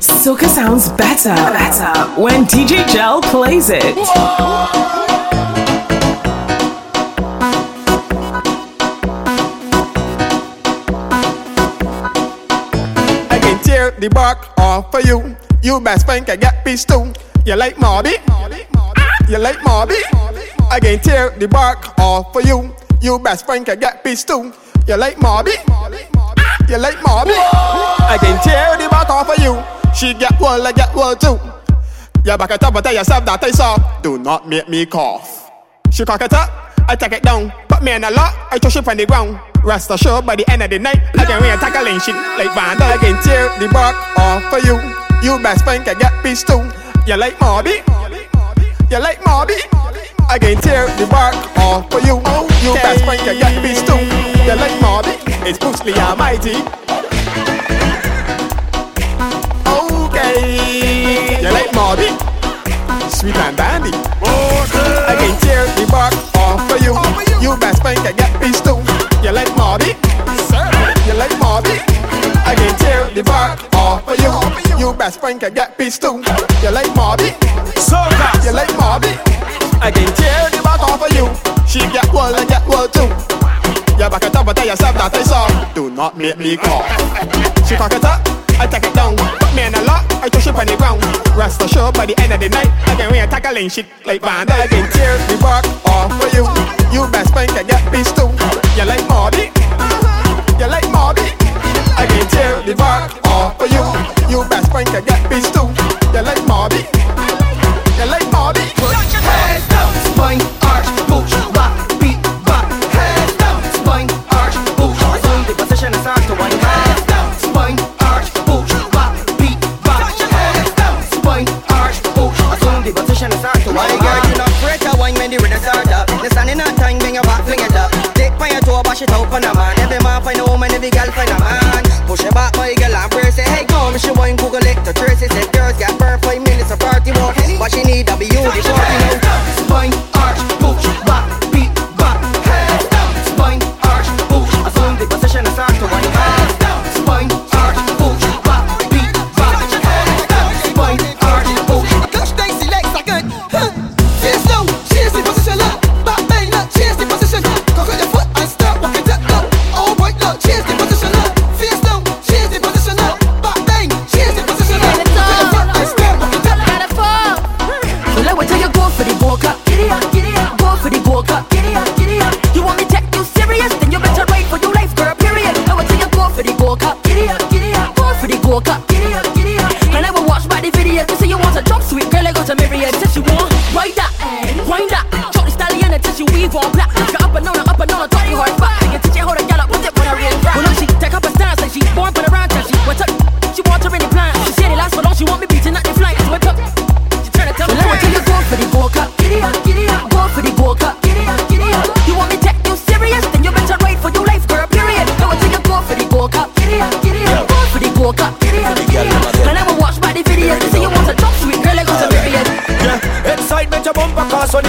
Soca sounds better, better when DJ Jel plays it. Tear the bark off for you. You best friend can get pissed too. You like Mauby? You like Mauby? I can tear the bark off for you. You best friend can get pissed too. You like Mauby? You like Mauby? I can tear the bark off for you. She get one, I get one too. You back it up, but tell yourself that I saw. Do not make me cough. She cock it up, I take it down. Put me in a lot, I throw shit on the ground. Rest assured, by the end of the night, I can rain tackling shit like Van I can tear the bark off for you. You best friend can get pissed too. You like Mauby? You like Mauby? I can tear the bark off for you. You best friend can get pissed too. You like Mauby? It's Brucelee Almightee. Okay. You like Mauby? Sweet and dandy. I can tear the bark off for you. You best friend can get pissed too. You like Mauby? You like Mauby? I can tear the bark off for you. You best friend can get pissed too. You like Mauby? You like Mauby? I can tear the bark off for you. She get one, I get one too. Yourself that I saw. Do not make me cough. She cock it up, I take it down. Put me in a lot, I throw shit on the ground. Rest assured, by the end of the night, I can rain tackling shit like Van I can tear the bark off for you. You best friend can get pissed too. You like Mauby? You like Mauby? I can tear the bark bash it out for the man. Every man find a woman, every girl find a man.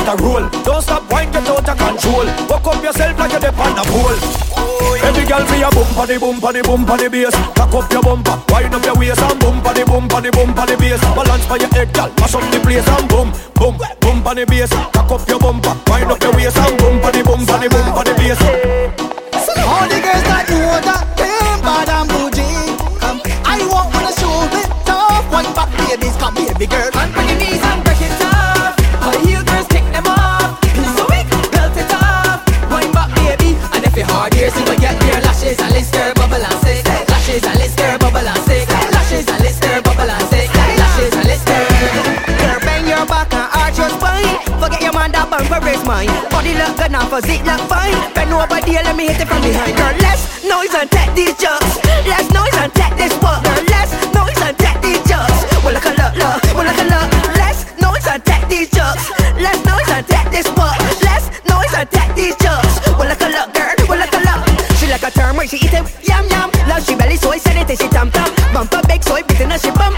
A roll. Don't stop wine, get out of control. Walk up yourself like you're the the pole. Every girl be a bump on the bump on the bass. Cock up your bumper, wind up your waist and bump on the bump on the bass. Balance by your head, girl, mash up the place and boom, boom, bump on bass. Cock up your bumper, wind up your waist and bump on the bump on the bass. Body look good now, physique look fine. Bend over there, let me hit it from behind. Girl, less noise and take these jokes. Less noise and take this work. Girl, less noise and take these jokes. Well, look a look, look. Well, look a look. Less noise and take these jokes. Less noise and take this work. Less noise and take these jokes. Well, look a look, girl. Well, look a look. She like a term she eat it yum yum. Love she belly, so I said it she tam tam. Bumper big, so I it and she bum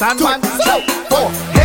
三班倒。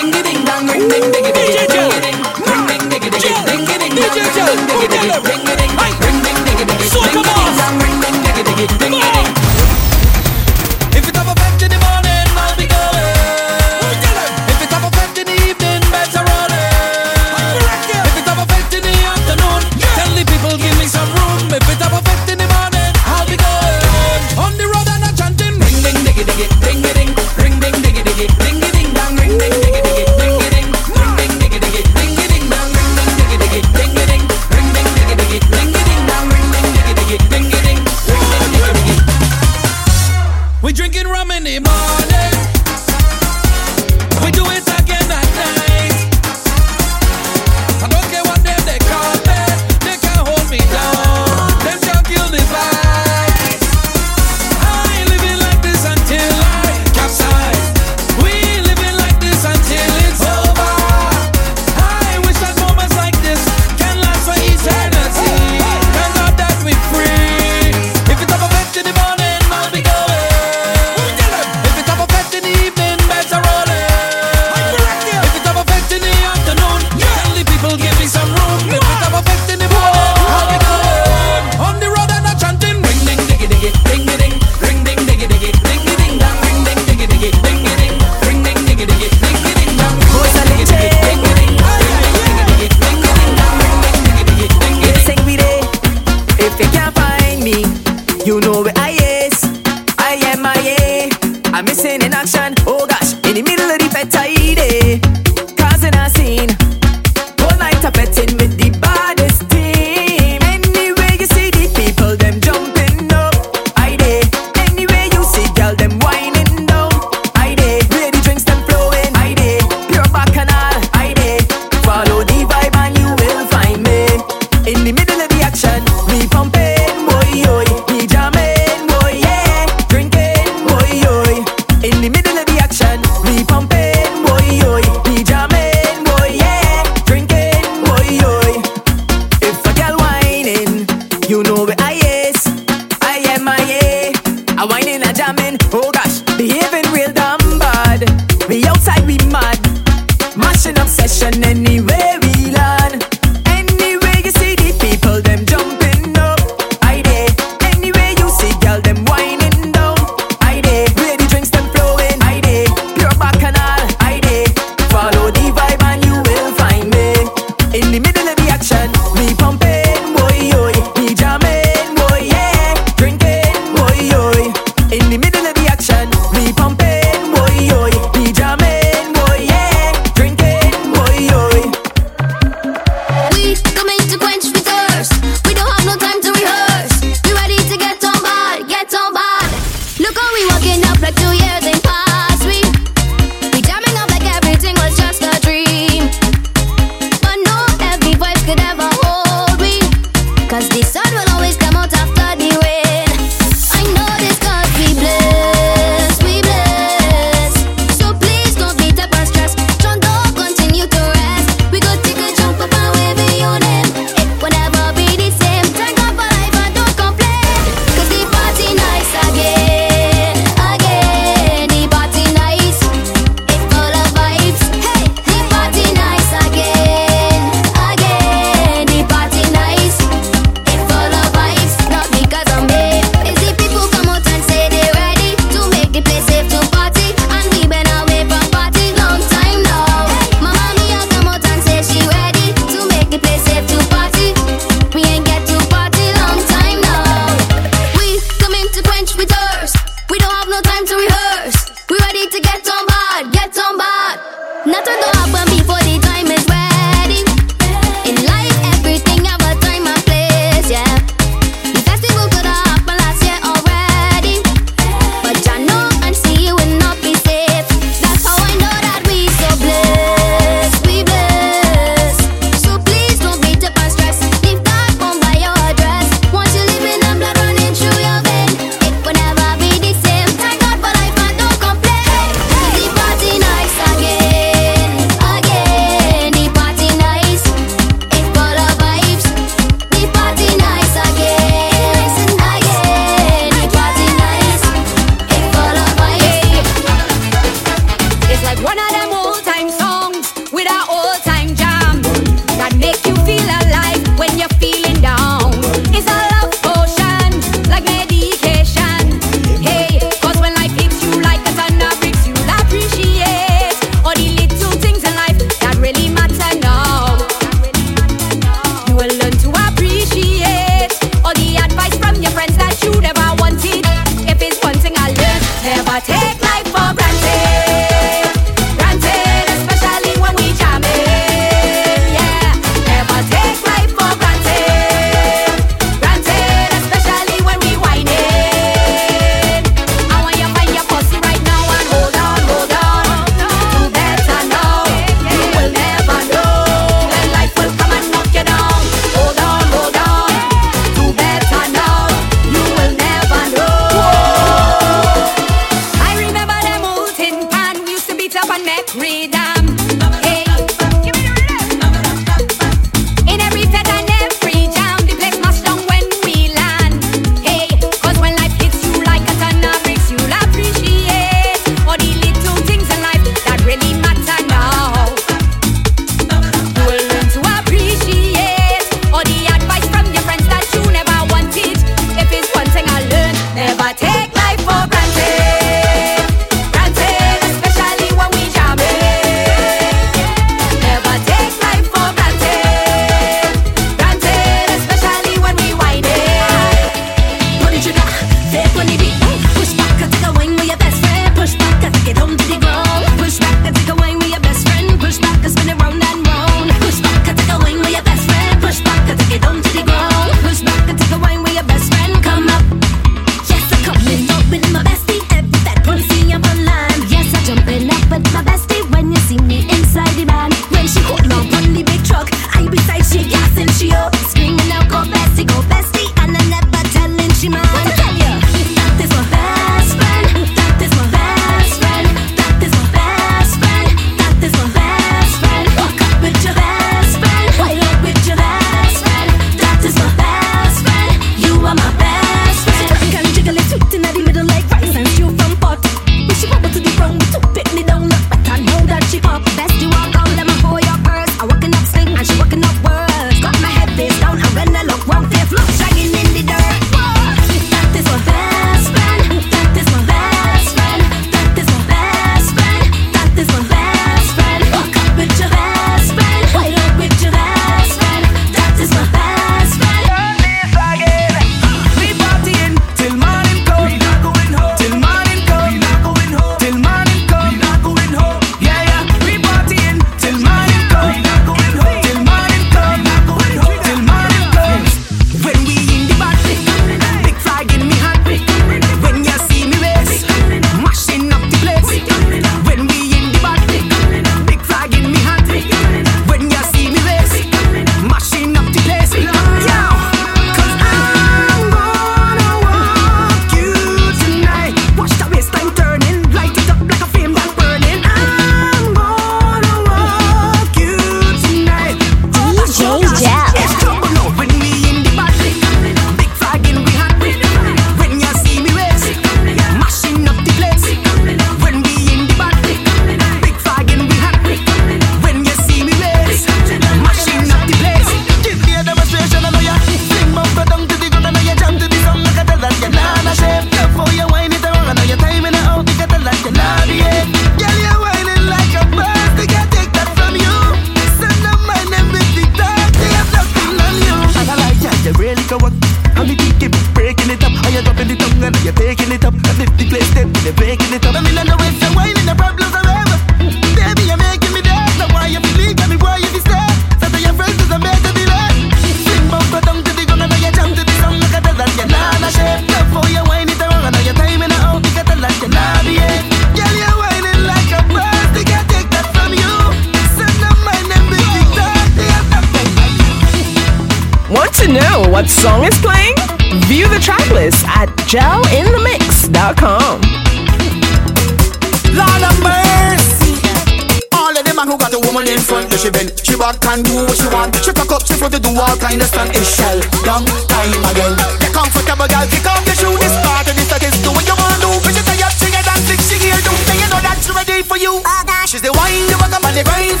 who got a woman in front, yeah, she bend. She back and do what she want. She cock up, she front to do all kind of stunt. It's shell, long time again. Get comfortable, girl, kick off the shoe. This part of this that is do what you want to do. Bitch, you tired, she get dancing, she here, do. Then you know that she ready for you. Oh, God, She's the wine, the rock, and the grind.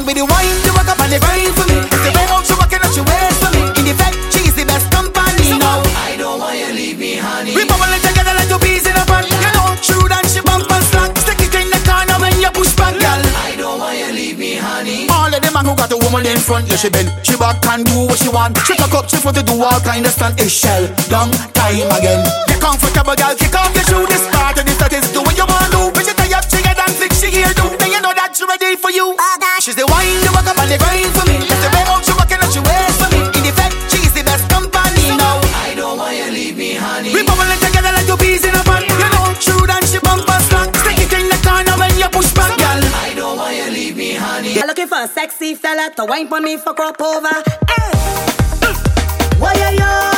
along with the wine. She walk up on the grind for me. It's the way out she walking and she wears for me. In effect, she is the best company. Now I don't want you leave me, honey. We bubbling together like two bees in a pod. You know, true that she bump and slack. Stick it in the corner when you push back, girl. I don't want you leave me, honey. All of them man who got a woman in front, yeah she bend, she back and do what she want. She cock up, she want to do all kind of stunt. It's shell, long time again. You're comfortable, girl. Kick off your shoe. This part of the that is the way. sexy fella to wine for me, for crop over. Hey. Why are you?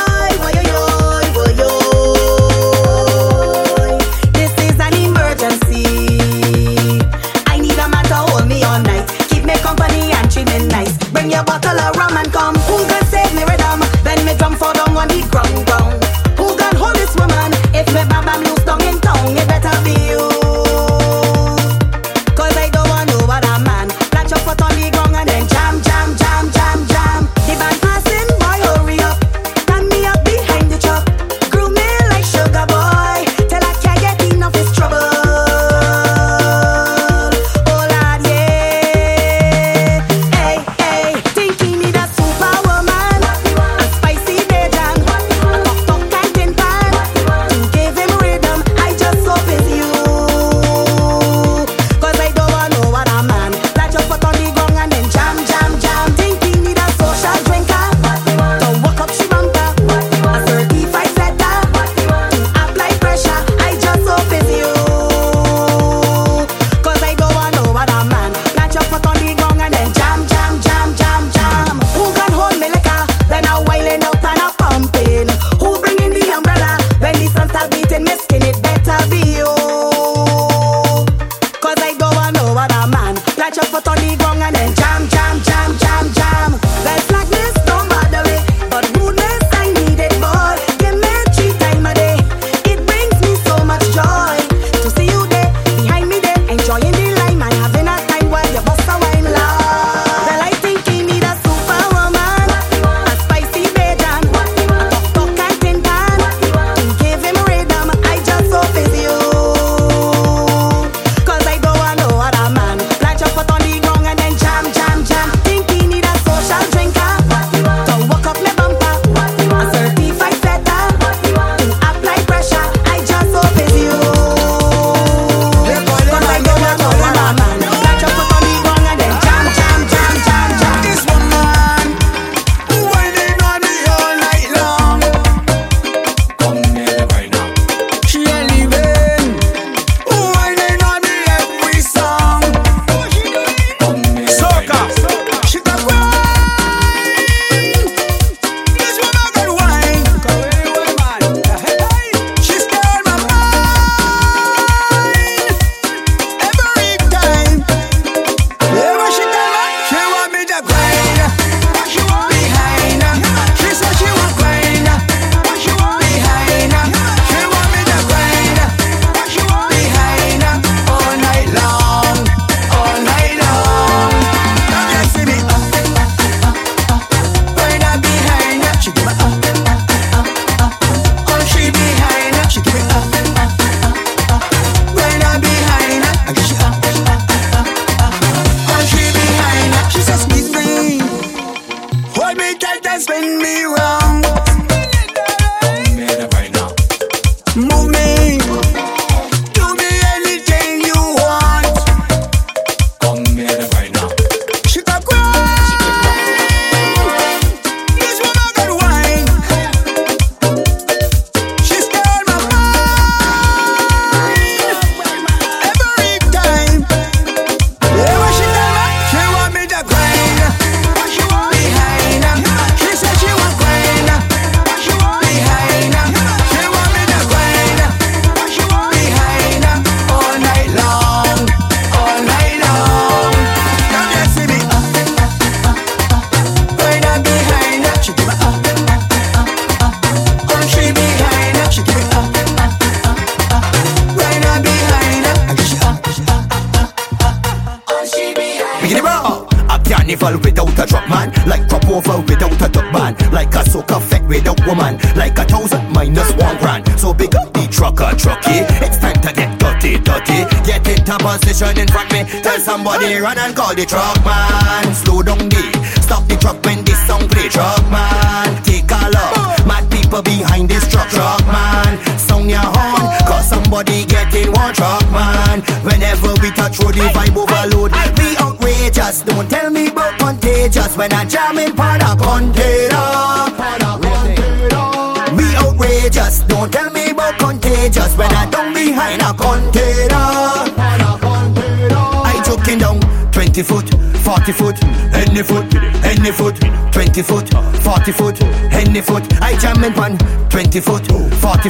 the run and call the truck.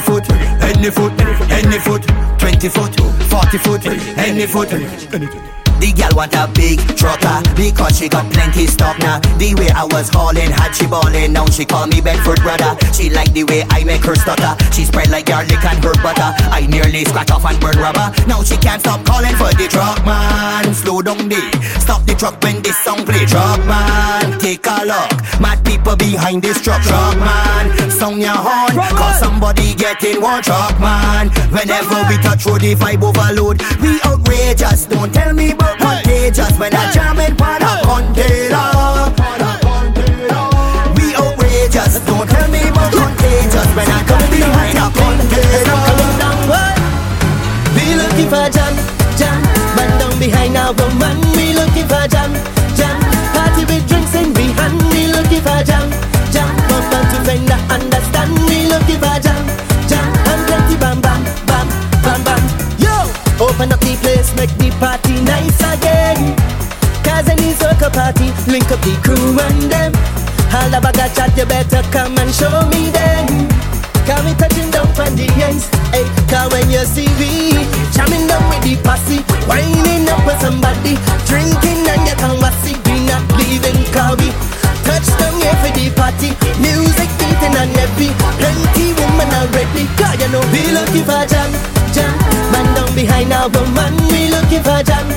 40 foot, any foot, any foot, 20 foot, 40 foot, any foot. Girl want a big trucker because she got plenty stock now. The way I was hauling, had she ballin', now she call me Bedford brother. She like the way I make her stutter. She spread like garlic and her butter. I nearly scratch off and burn rubber. Now she can't stop calling for the truck man. Slow down the, stop the truck when this song play. Truck man, take a look. Mad people behind this truck. Truck man, sound your horn, cause somebody getting one truck man. Whenever we touch road, the vibe overload. We outrageous, don't tell me about contagious when I jam in on a container. We outrageous, don't tell me about contagious when I come behind a container. We looking for jam, jam, man down behind a woman. We looking for link up the crew and them. The bag of chat, you better come and show me them. Cause we touching down from the ends Hey, cause when you see we Jamming down with the posse Winding up with somebody Drinking and you can see We not leaving cause we Touchdown here for the party. Music beating and heavy Plenty women already Cause you know we looking for jam, jam. Man down behind a woman We looking for jam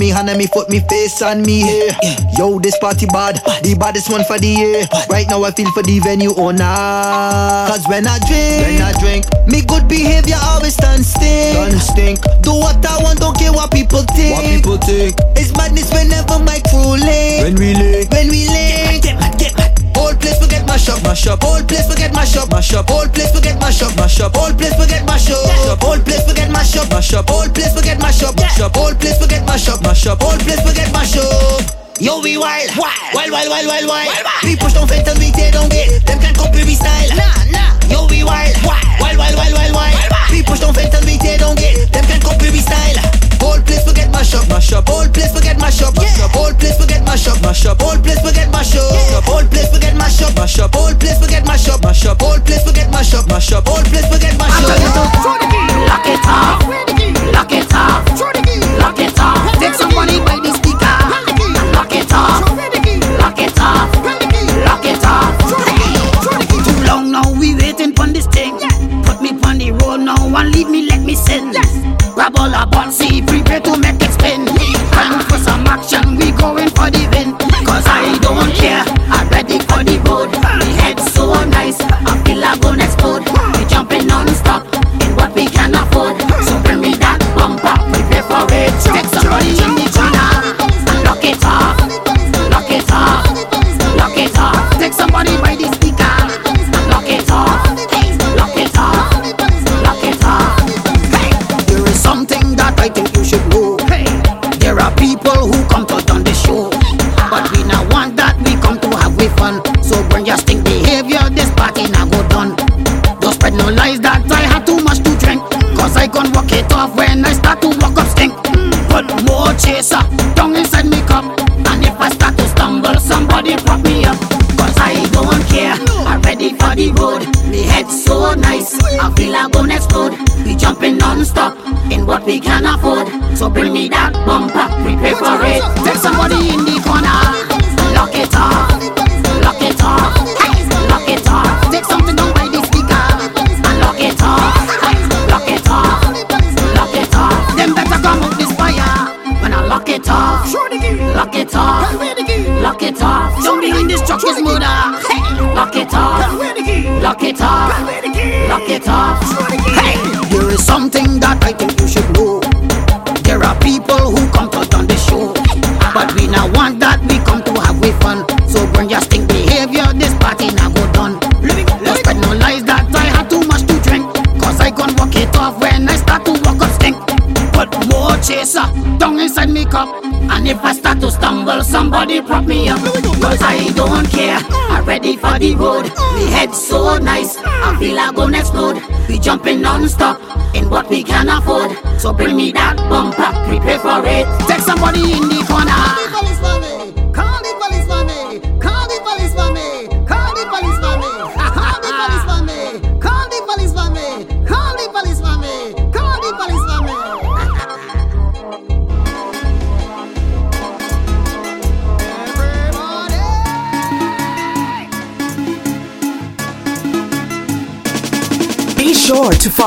me hand and me foot, me face and me hair. Yo, this party bad, the baddest one for the year. Right now I feel for the venue owner. Cause when I drink, when I drink, me good behavior always done stink. Done stink. Do what I want, don't care what people think. What people think. It's madness whenever my crew link. When we link, when we link. Get mad, get mad, get mad. Whole place forget mash up, mash up. Whole place forget mash up, mash up. Whole place forget mash up, mash up. Whole place forget mash up, whole place up, mash up. Whole place forget. mash up, mash up. Whole place forget. mash up, mash up. Whole place forget. mash up. Yo, we wild, wild, wild, wild, wild, wild. We push down fence and we tear down gate. Them can't copy we style. Nah, nah. Yo, we wild, wild, wild, wild, wild, wild. We push down fence and we tear down gate. Them can't copy we style place we get mash up, mash up. Whole place we get mash up, mash up. Whole place we get mash up, mash up. Whole place we get mash up, whole place we get mash up, mash up. Whole place we get mash up, mash up. Whole place we get mash up, mash up. Whole place we get mash up. Lock it off, lock it off, lock it off. Take somebody by the speaker, lock it off, lock it off, lock it off. Too long now we waiting on this thing. Put me on the road now and leave me. all about see free pay to make the road. The head so nice, I feel I gonna explode. We jumping non-stop in what we can afford. So bring me that bumper, prepare for it. Take somebody in the corner.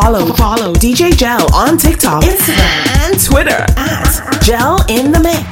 follow, follow DJ Jel on TikTok, Instagram, and Twitter at Jel in the Mix.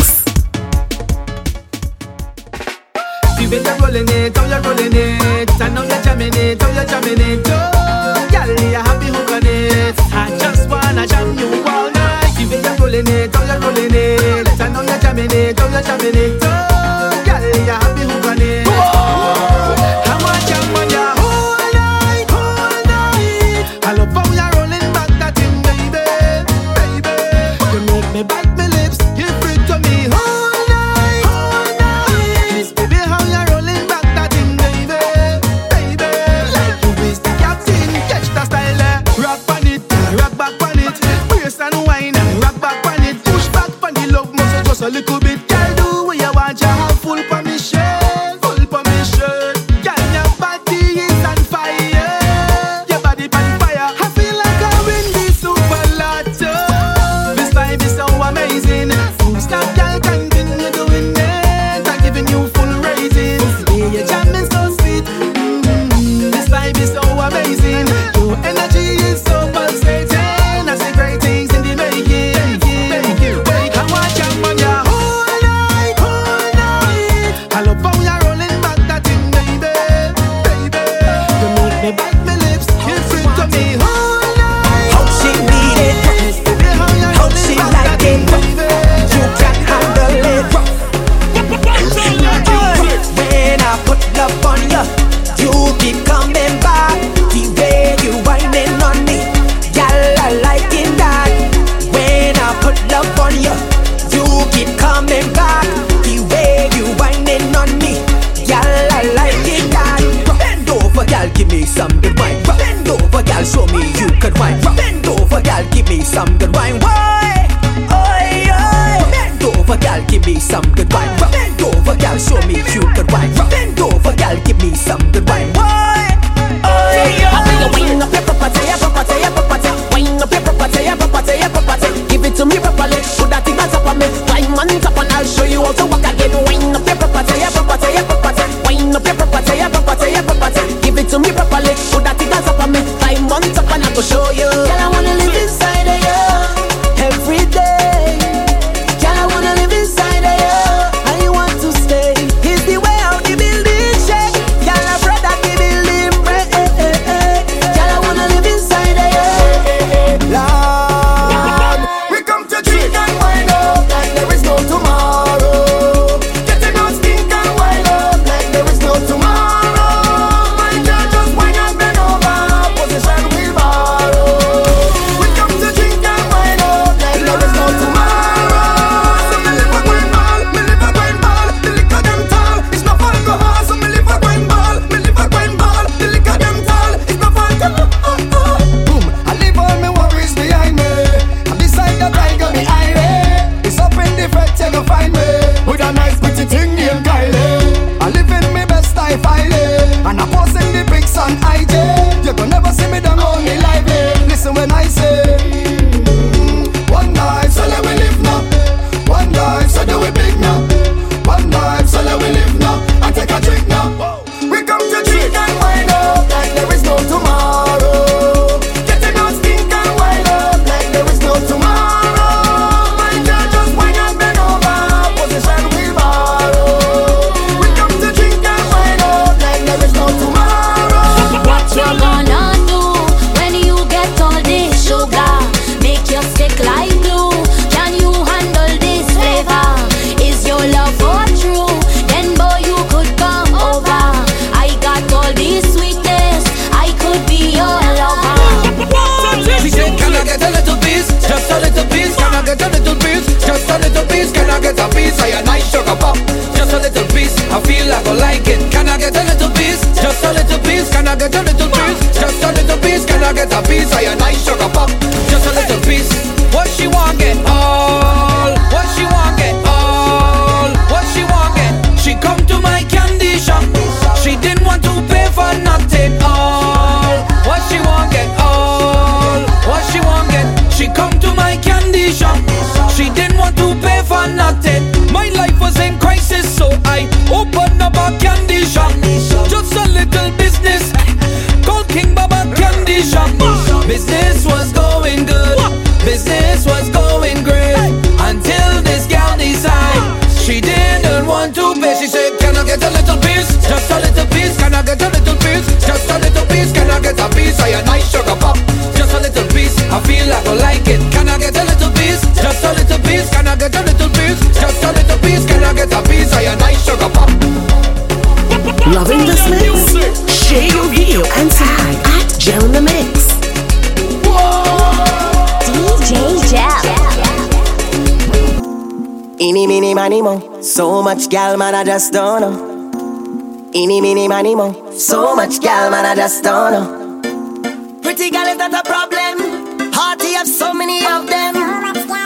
just don't know. Eeny, meeny, miny, mo. So much gal, man, I just don't know. Pretty gal is not a problem. Hearty have so many of them.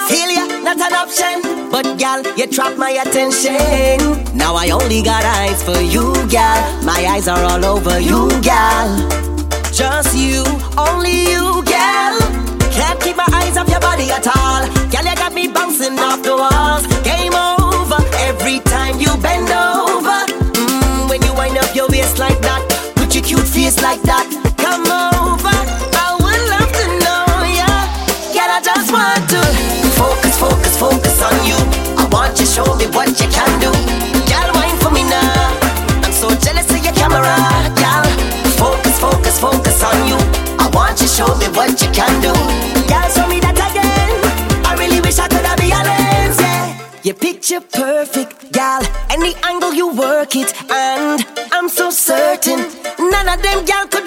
Failure, not an option. But gal, you trap my attention. Now I only got eyes for you, gal. My eyes are all over you, gal. Just you, only you, gal. Can't keep my eyes off your body at all. Gal, you got me bouncing off the walls. Game over. them girl could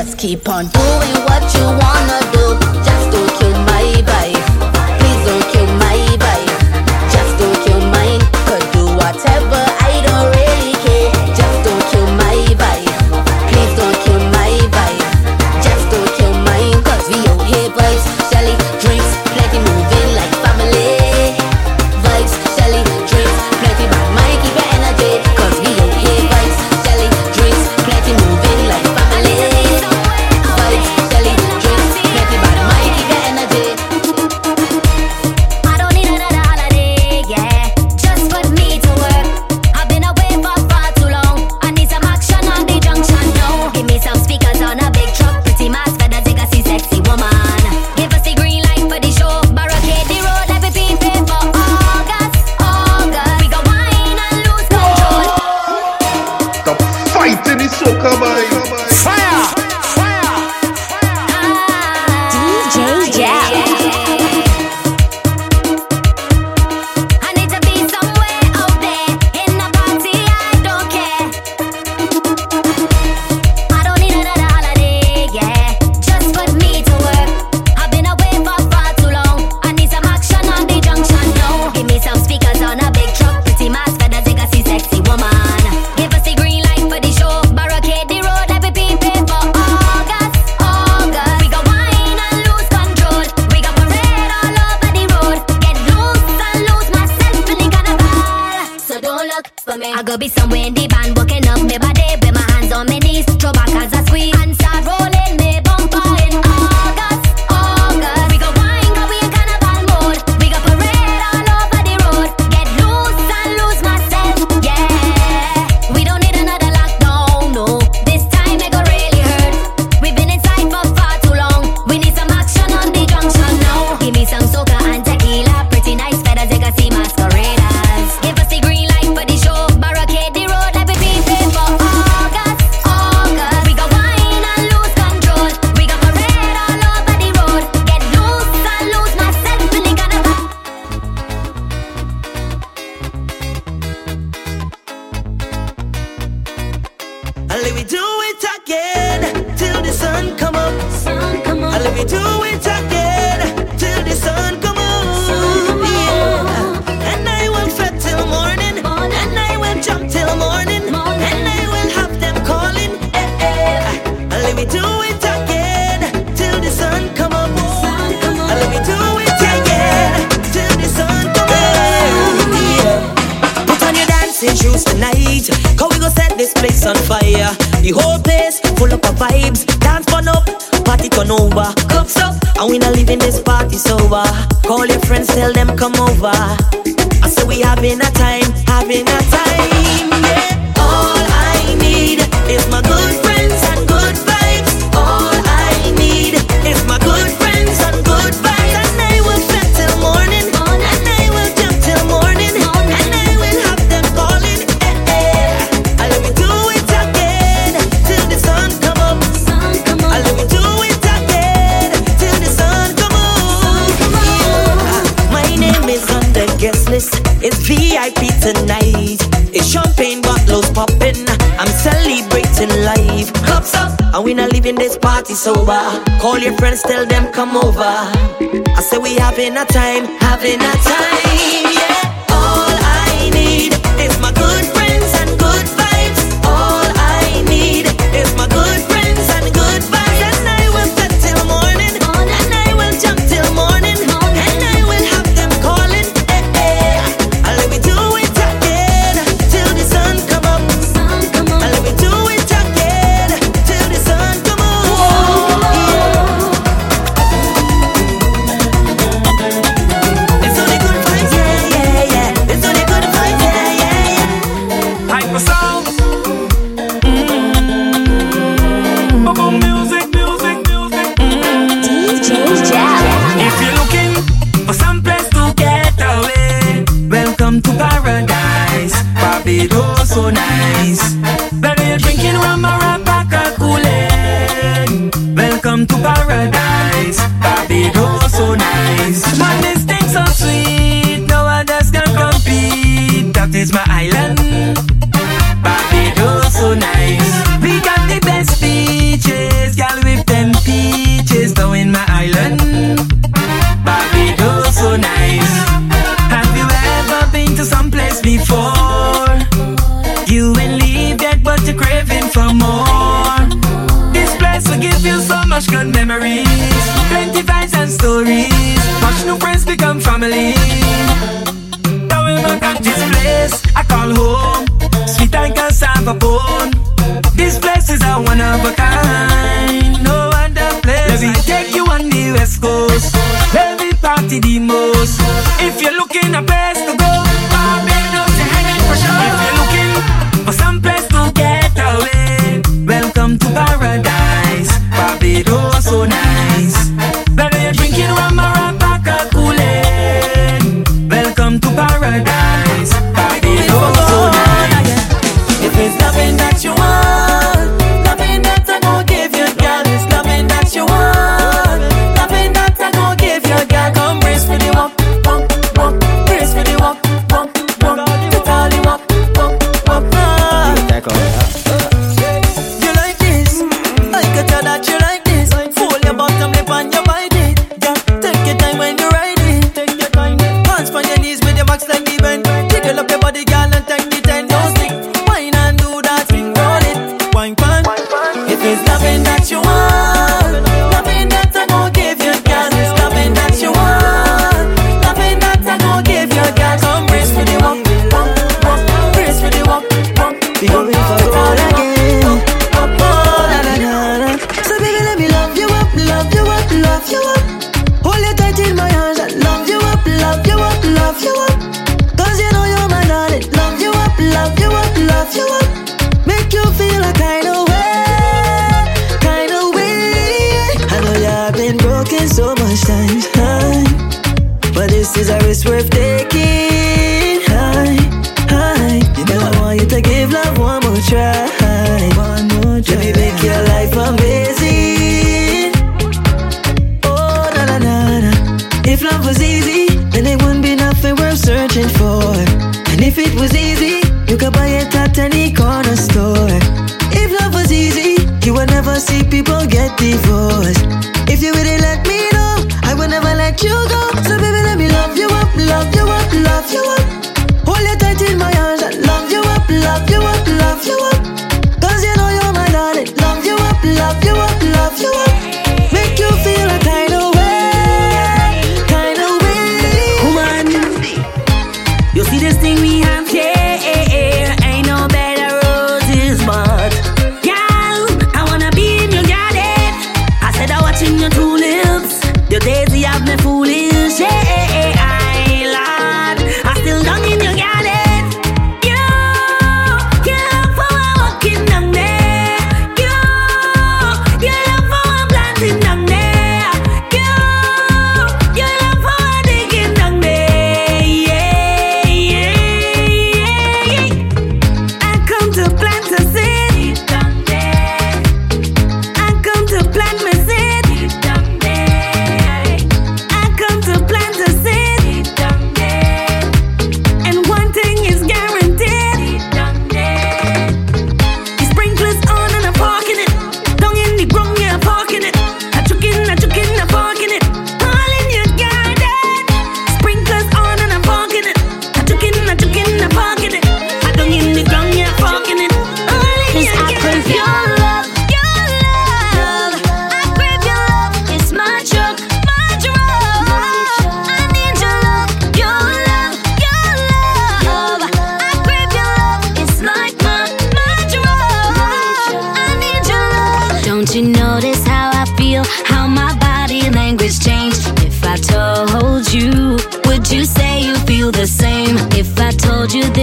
Just keep on doing what you wanna do.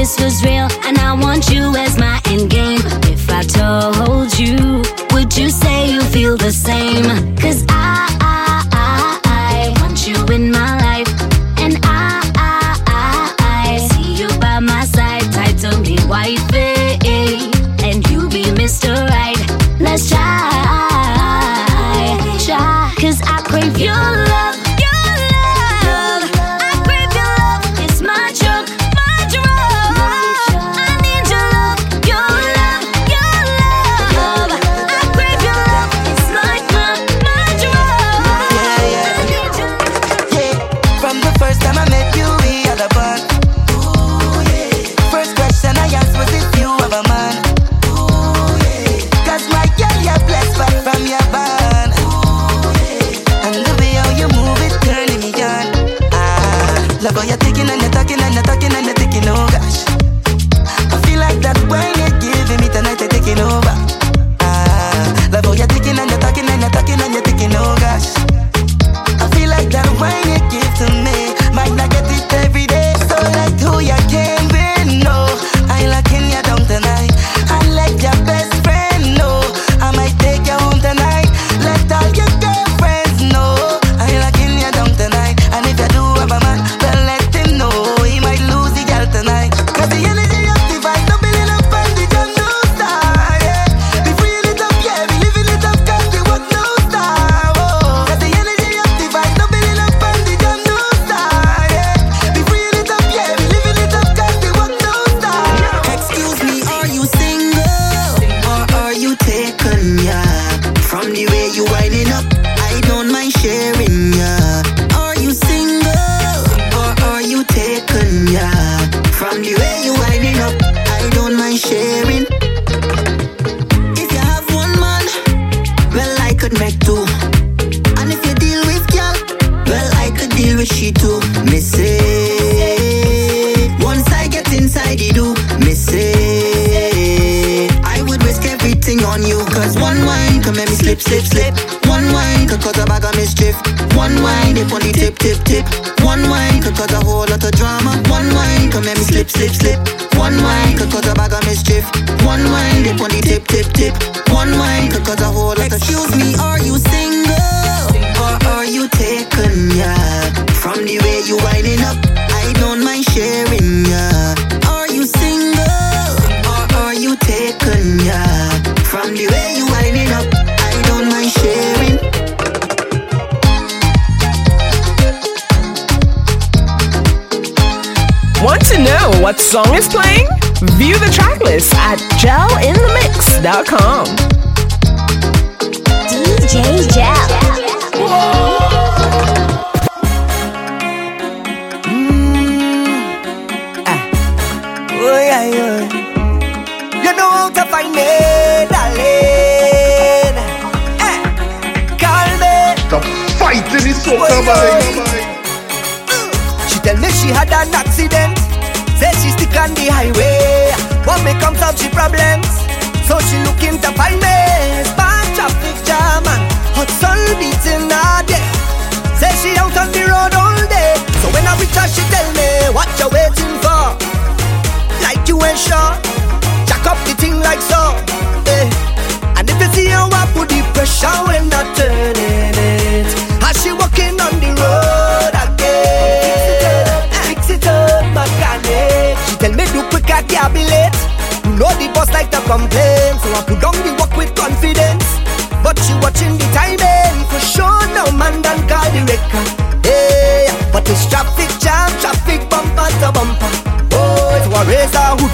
This was real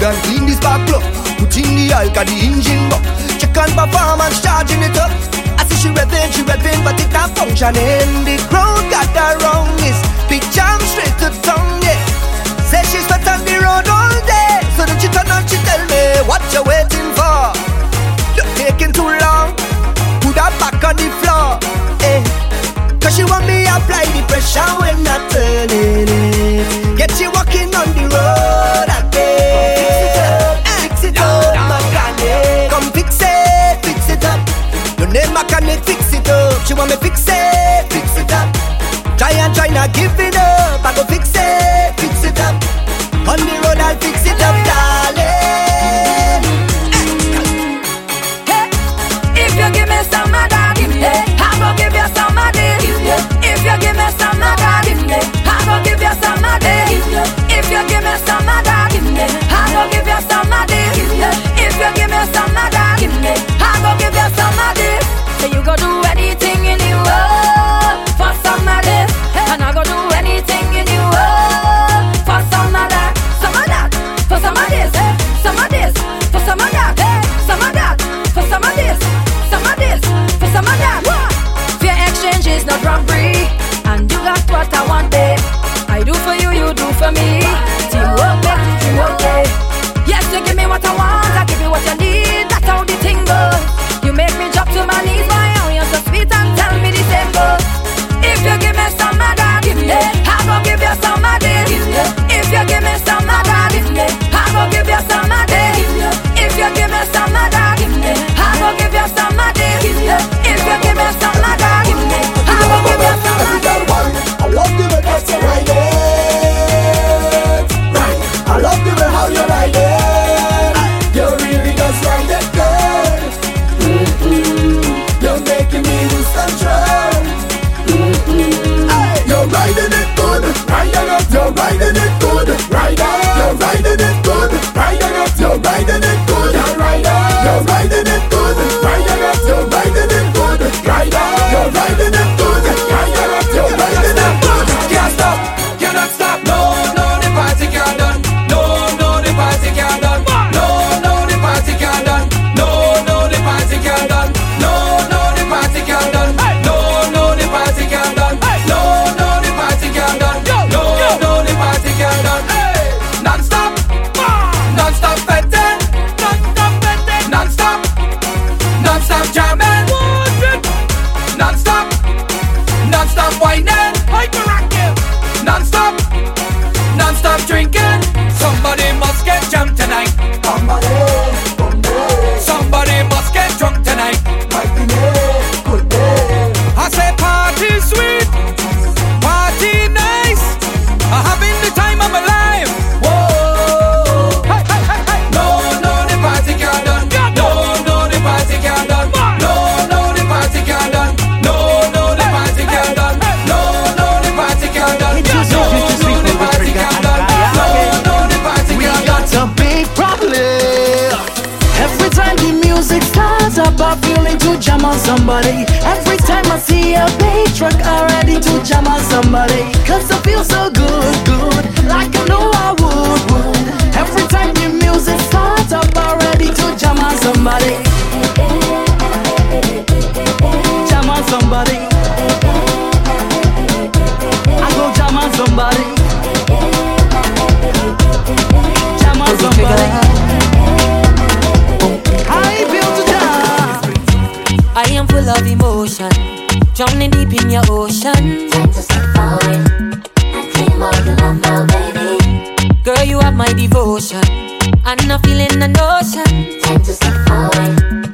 and clean the spark plug. Put in the oil, got the engine buck. Check on performance, charging it up. I see she revving, she revving, but it not functioning. The crowd got her wrong, it's big jam straight to tongue, yeah. Say she's fat on the road all day, so don't you turn on, she tell me what you're waiting for. You're taking too long, put her back on the floor, eh she want me apply the pressure when I turn it. Get she walking on the road again. Fix it up, fix it up, my granny. Come fix it, fix it up. Your name I can fix it up. She want me fix it, fix it up. Try and try not give it up. I go fix it. some of that. Give me, I go give you some of this. So you go do somebody. Every time I see a big truck, I'm ready to jam on somebody. Cause I feel so good, good, like I know I would, would. Every time the music starts up, I'm ready to jam on somebody. Jam on somebody. I go jam on somebody. Jam on somebody. I built I am full of emotion, drowning deep in your ocean. Time to and claim all love now, baby. Girl, you have my devotion, and no feeling, no notion. Time to step forward.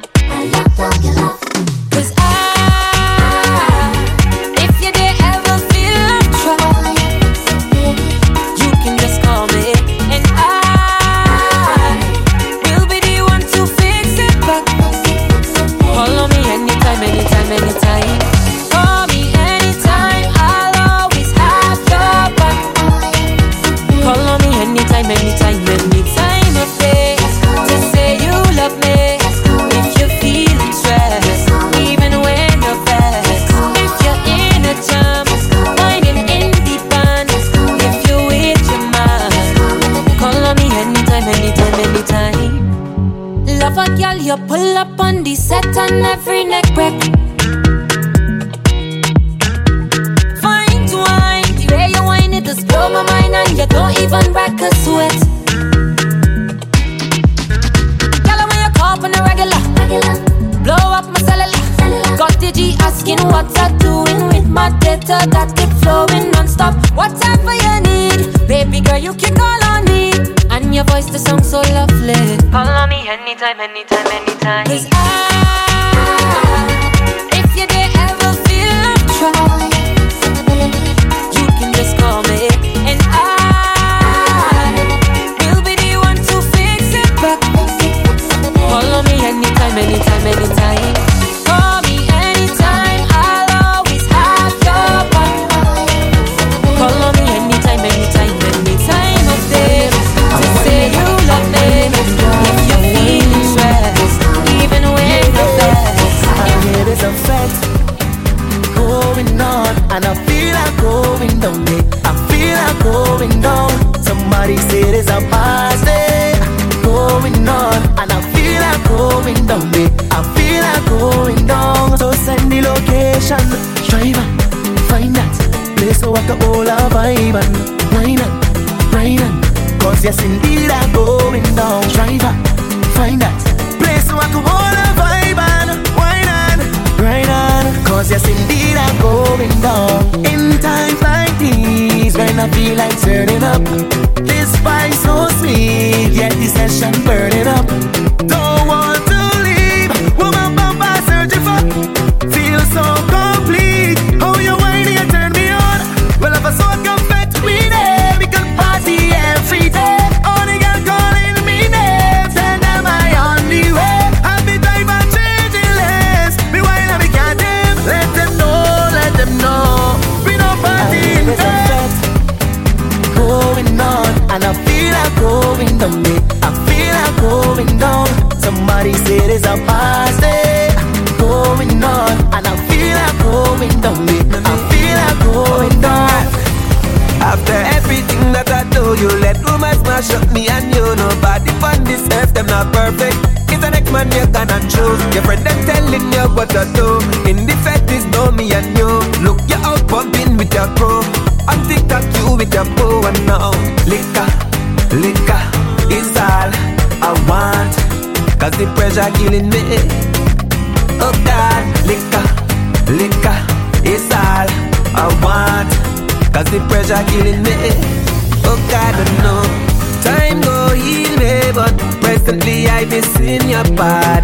in your bad.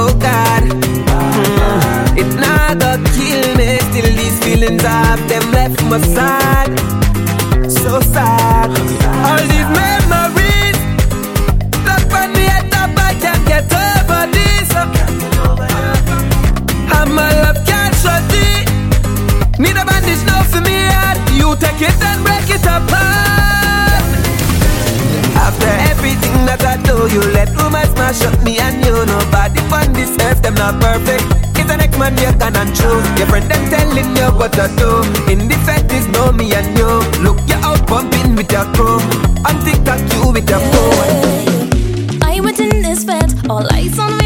Oh God, mm-hmm. mm. it not gonna kill me. till these feelings have them left my side. not shut me and you. Nobody fun this earth, them not perfect. It's an man you can and choose. Your friend them telling you what to do. In the fact is no me and you. Look you out bumping with your crew. On TikTok you with your phone. Yeah. I went in this fed, all eyes on me.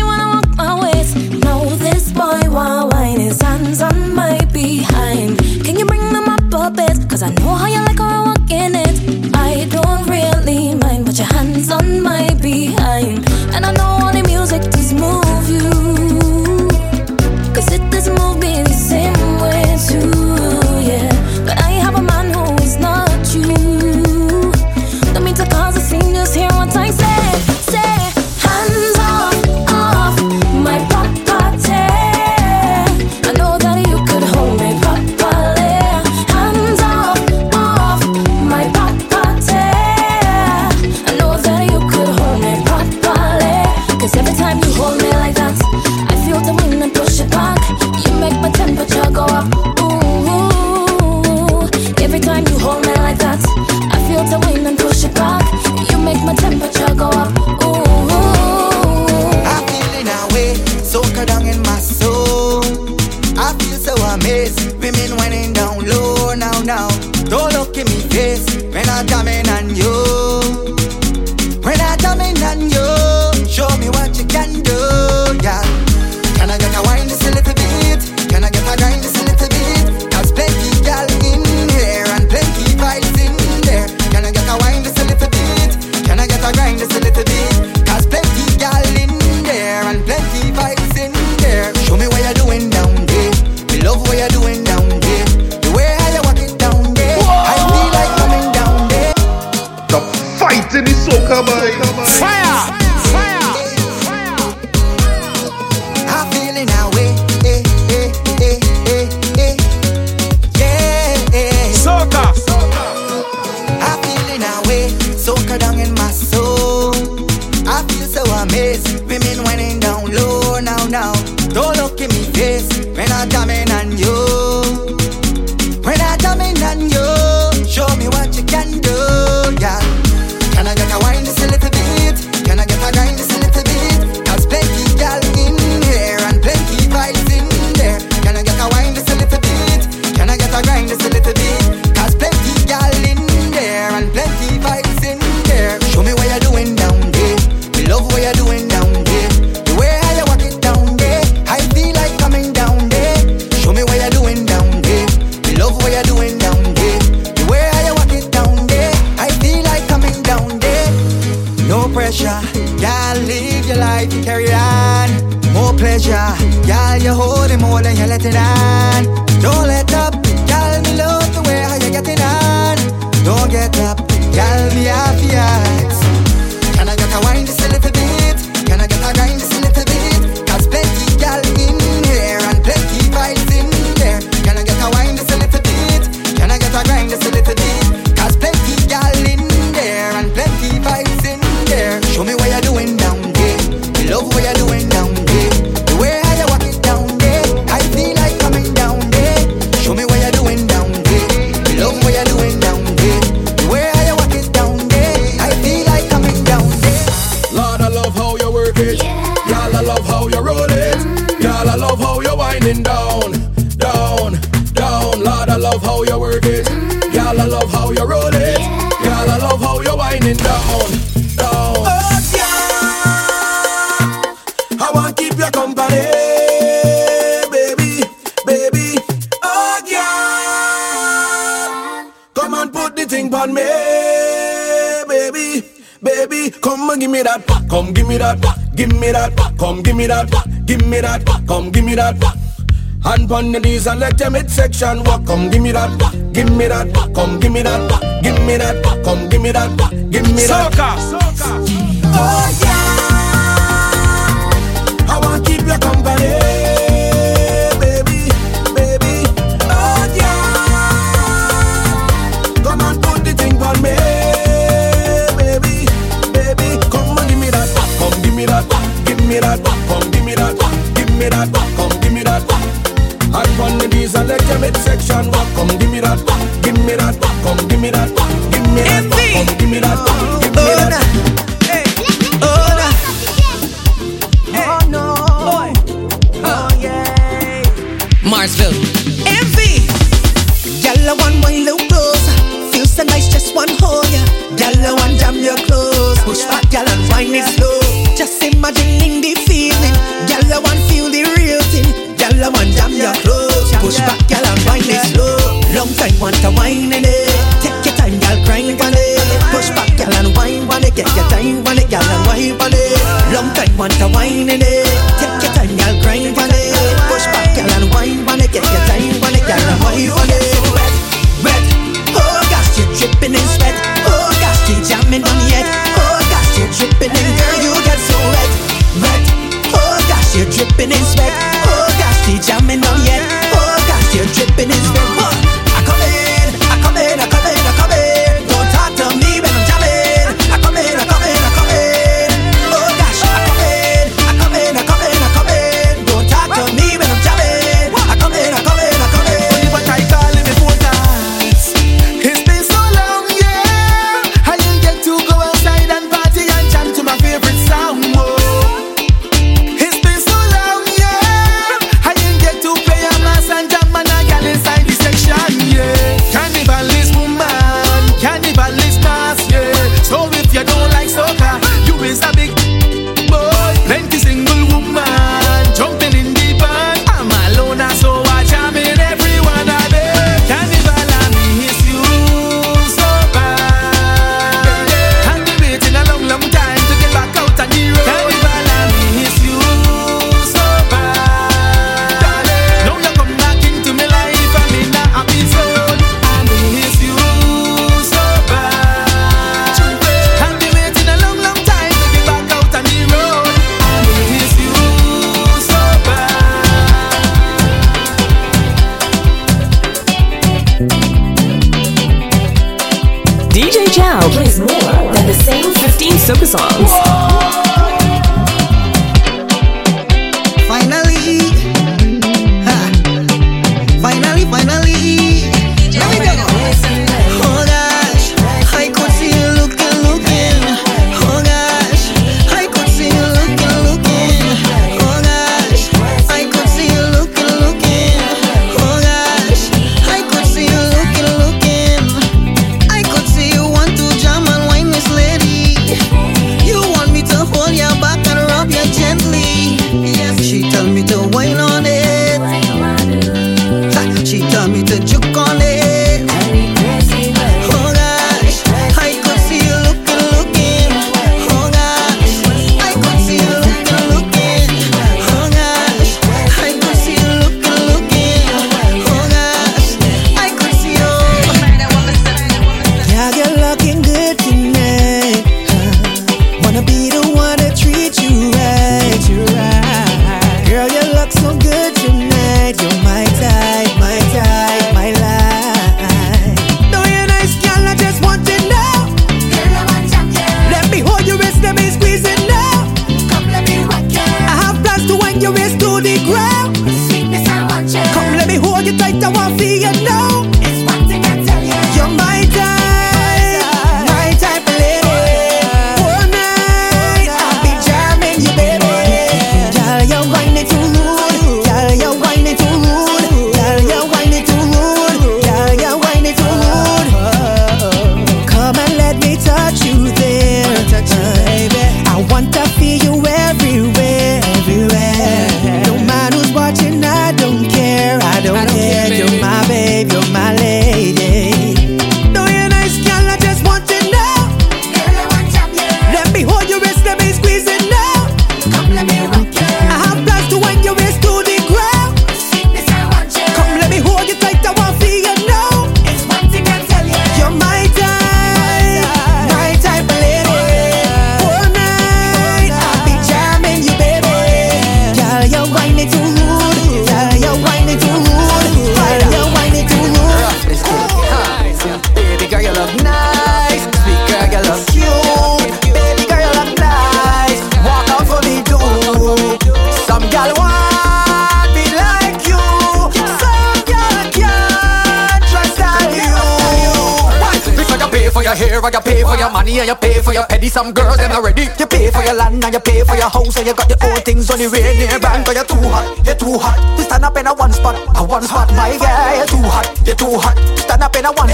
I and let them midsection section. Come give me that. Give me that. Come give me that. Give me that. Come give me that. want a wine in it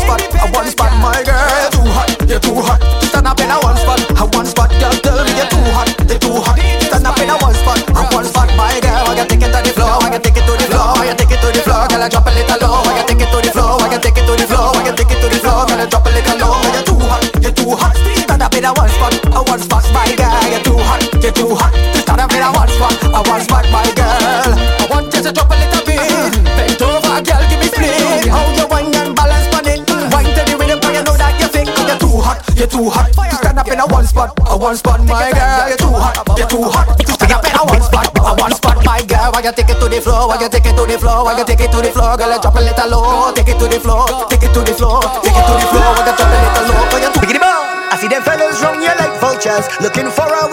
one spot, a one spot, my girl. You're too hot, you're too hot. Stand up in a one spot, a one spot, girl. Tell me you're too hot, you're too hot. Stand up in a one spot, a one spot, my girl. I can take it to the floor, I can take it to the floor, I can take it to the floor, girl. I drop a little low, I can take it to the floor, I can take it to the floor, I can take it to the floor, girl. I drop a little low. You're too hot, you're too hot. Stand up in a one spot, a one spot, my girl. You're too hot, you're too hot. Stand up in a one spot, a one spot, my in a one spot, a one spot, my girl. You're too hot, you're too hot. Stand up in a one spot, a one spot, my girl. Why you take it to the floor? Why you take it to the floor? Why you take it to the floor? Girl, drop a little low. Take it to the floor, take it to the floor, take it to the floor. Why you drop a little low? Why you Biggity bow. I see them fellas round you like vultures, looking for a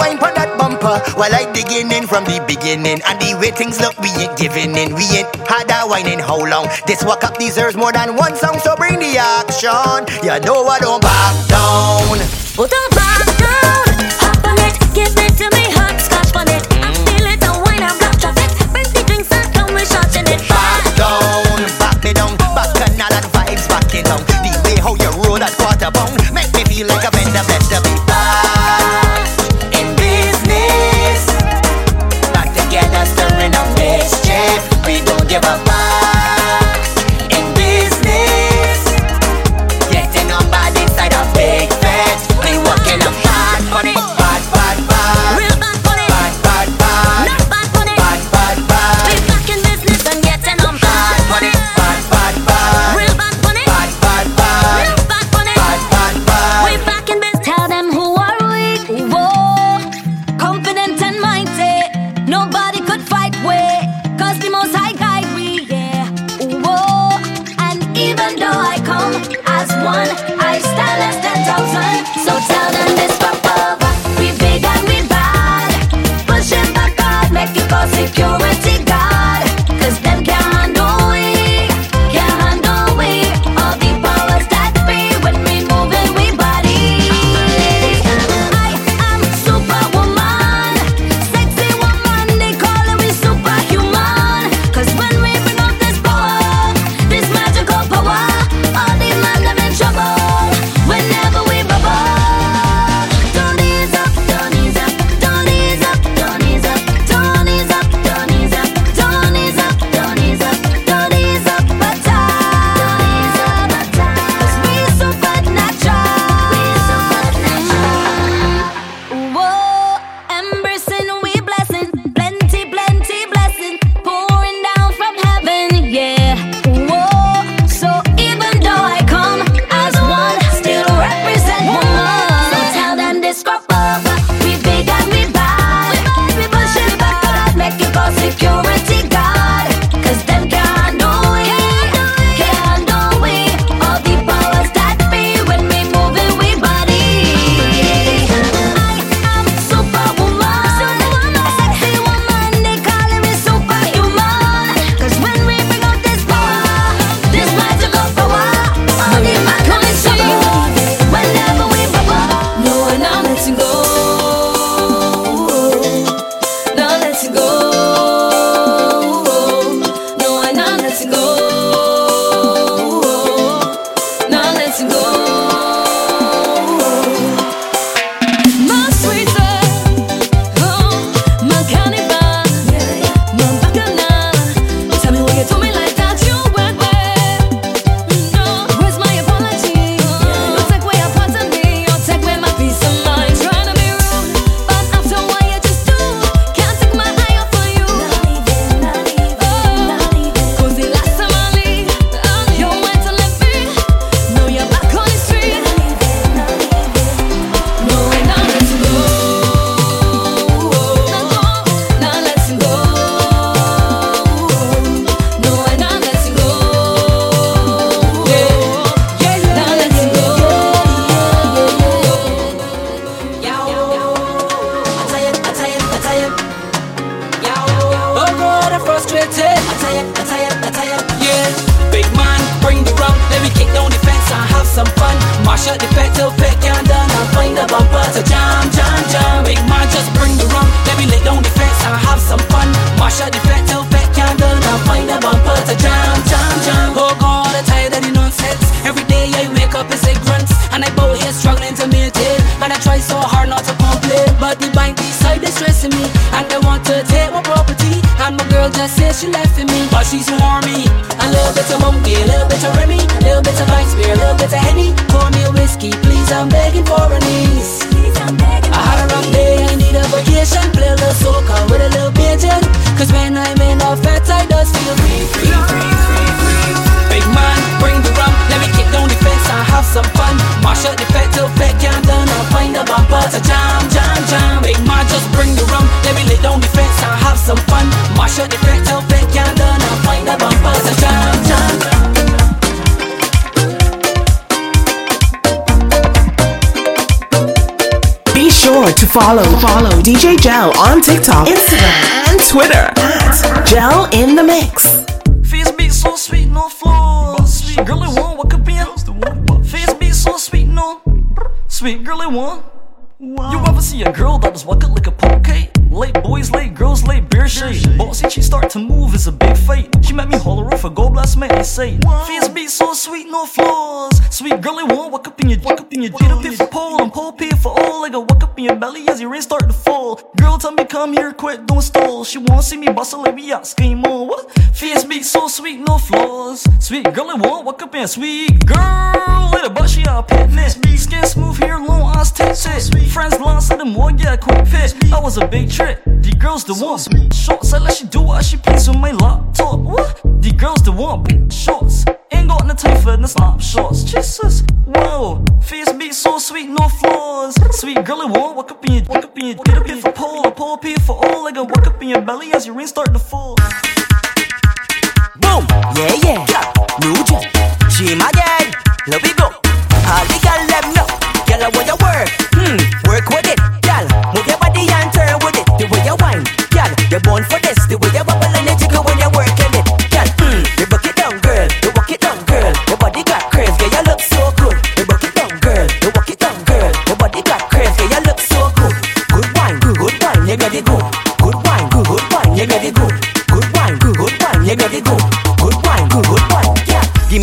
that. While I digging in from the beginning, and the way things look, we ain't giving in. We ain't had a wine in how long? This walk up deserves more than one song, so bring the action. You know I don't back down. Oh, don't back down. shut the follow, follow DJ Jel on TikTok, Instagram, and Twitter at Jel in the Mix. Face be so sweet, no flaws. Sweet girl, it won't walk up in. Face be so sweet, no. Sweet girl, it won't. You ever see a girl that just walk walking like a poke? Late boys, late girls, late beer shade. Bossy, she start to move it's a big fight. She met me holler off a God bless me and say, Face be so sweet, no flaws. Sweet girl, it won't walk up in your walk up in your. Get up here pole pole for all like a in your belly as your wrist start to fall. Girl, tell me come here quick, don't stall. She won't see me bustle like we out scheme on. What? Face be so sweet, no flaws. Sweet girl, it won't walk up and sweet girl. Little butt, she out pitness. Skin smooth, hair long, eyes tip. Eh. Friends lost, so them one yeah, quick fit. I was a big trick. The girl's the one. Shorts, I let she do what she please with my laptop. What? The girl's the one. Shorts ain't got no time for no snapshots. Jesus, wow. Face beat so sweet, no flaws. Sweet girl, I won't walk up in your, walk up in your, get up in for pull, a pole, pay for all. I can walk up in your belly as your rain start to fall. Boom, yeah, yeah, yeah. new jam. She my dad, let me go.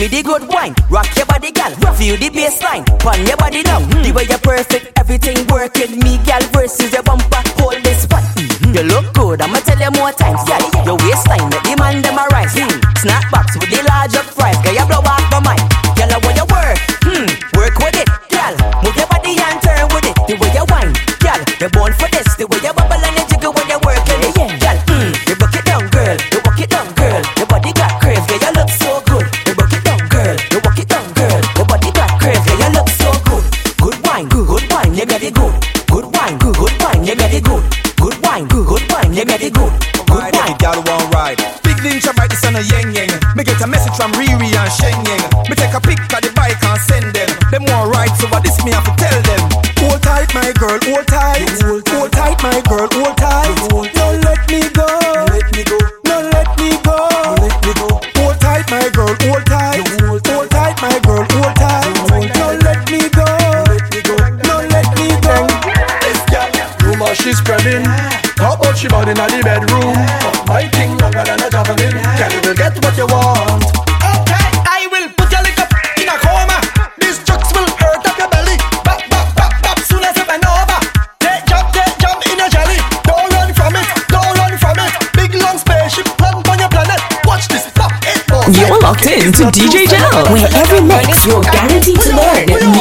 Me the good wine, rock your body, gal. Feel the baseline, pon your body now. Mm-hmm. The way you're perfect, everything working. Me, gal, versus your bumper, hold this spot. Mm-hmm. You look good, I'ma tell you more times, gal. Your waistline, the demand them a rise. Mm-hmm. Snack box with the larger fries, girl, you blow picture by the son of Yang Yang. Me get a message from Riri and Sheng Yang. Me take a pic of the bike and send them. Them want rights over this, me have to tell them. Hold tight, my girl, hold tight. Hold tight, my girl, hold tight. to DJ Jel, where every mix you're guaranteed to learn.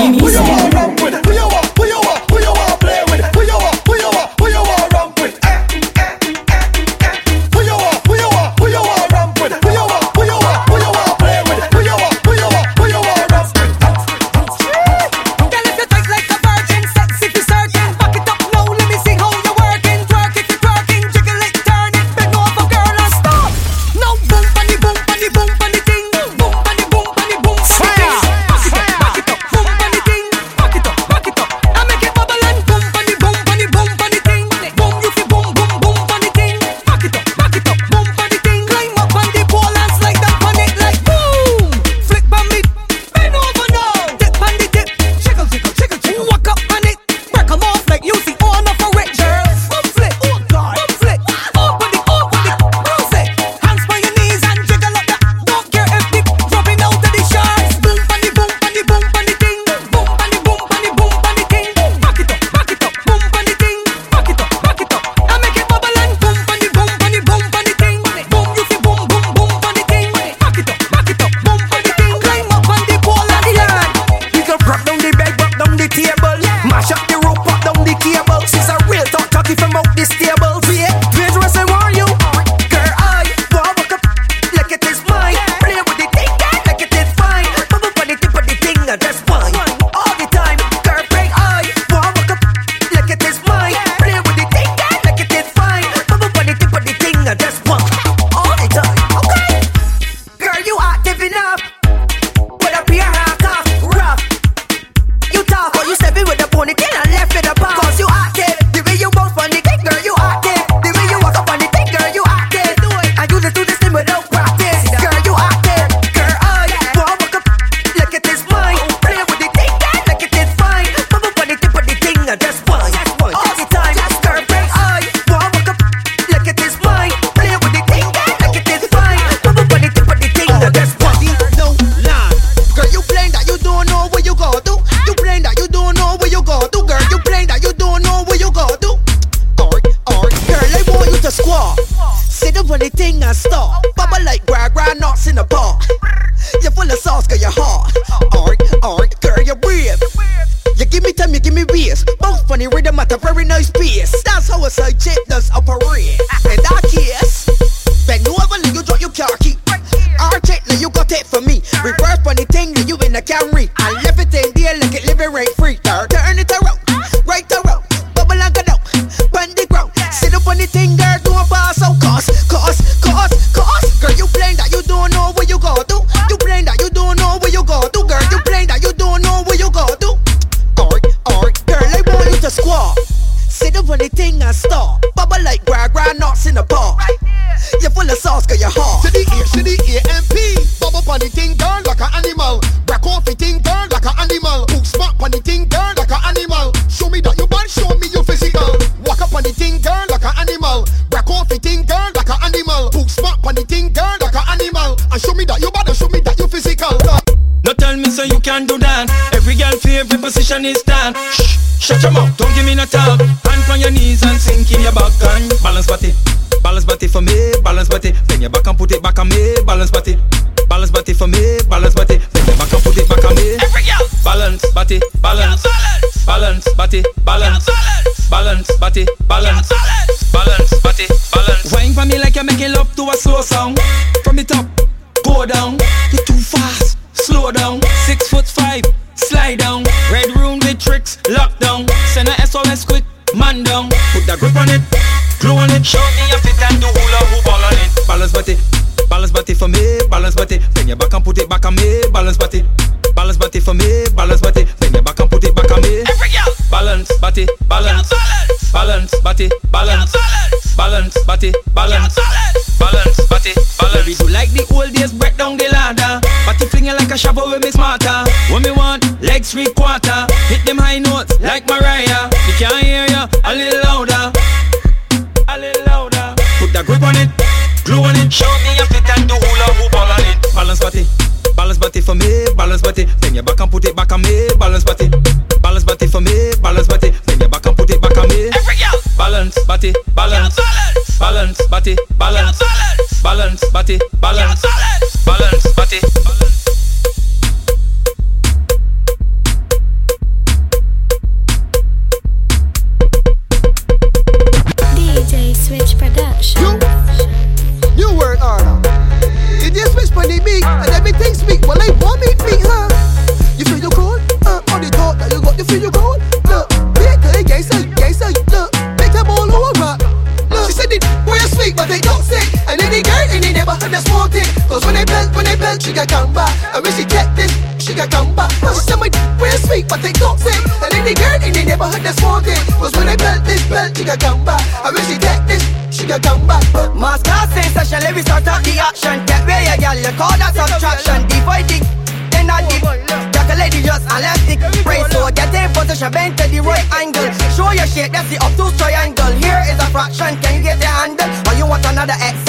can you get the handle? Or you want another X?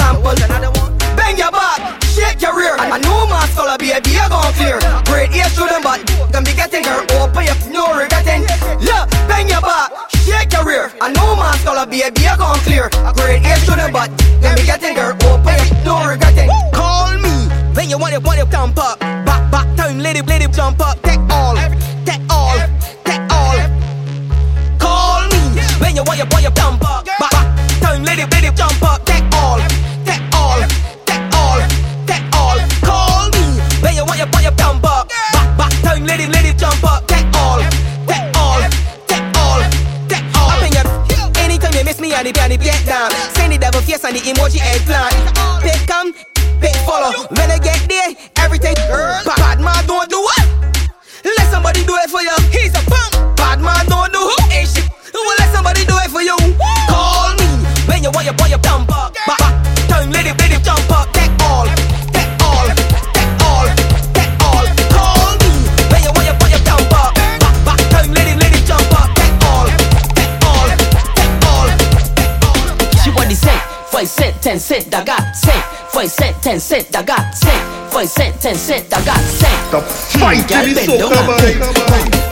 ten cent, I got cent. Foi cent, ten cent, I got cent. Tá, vai, hum, quero bendão na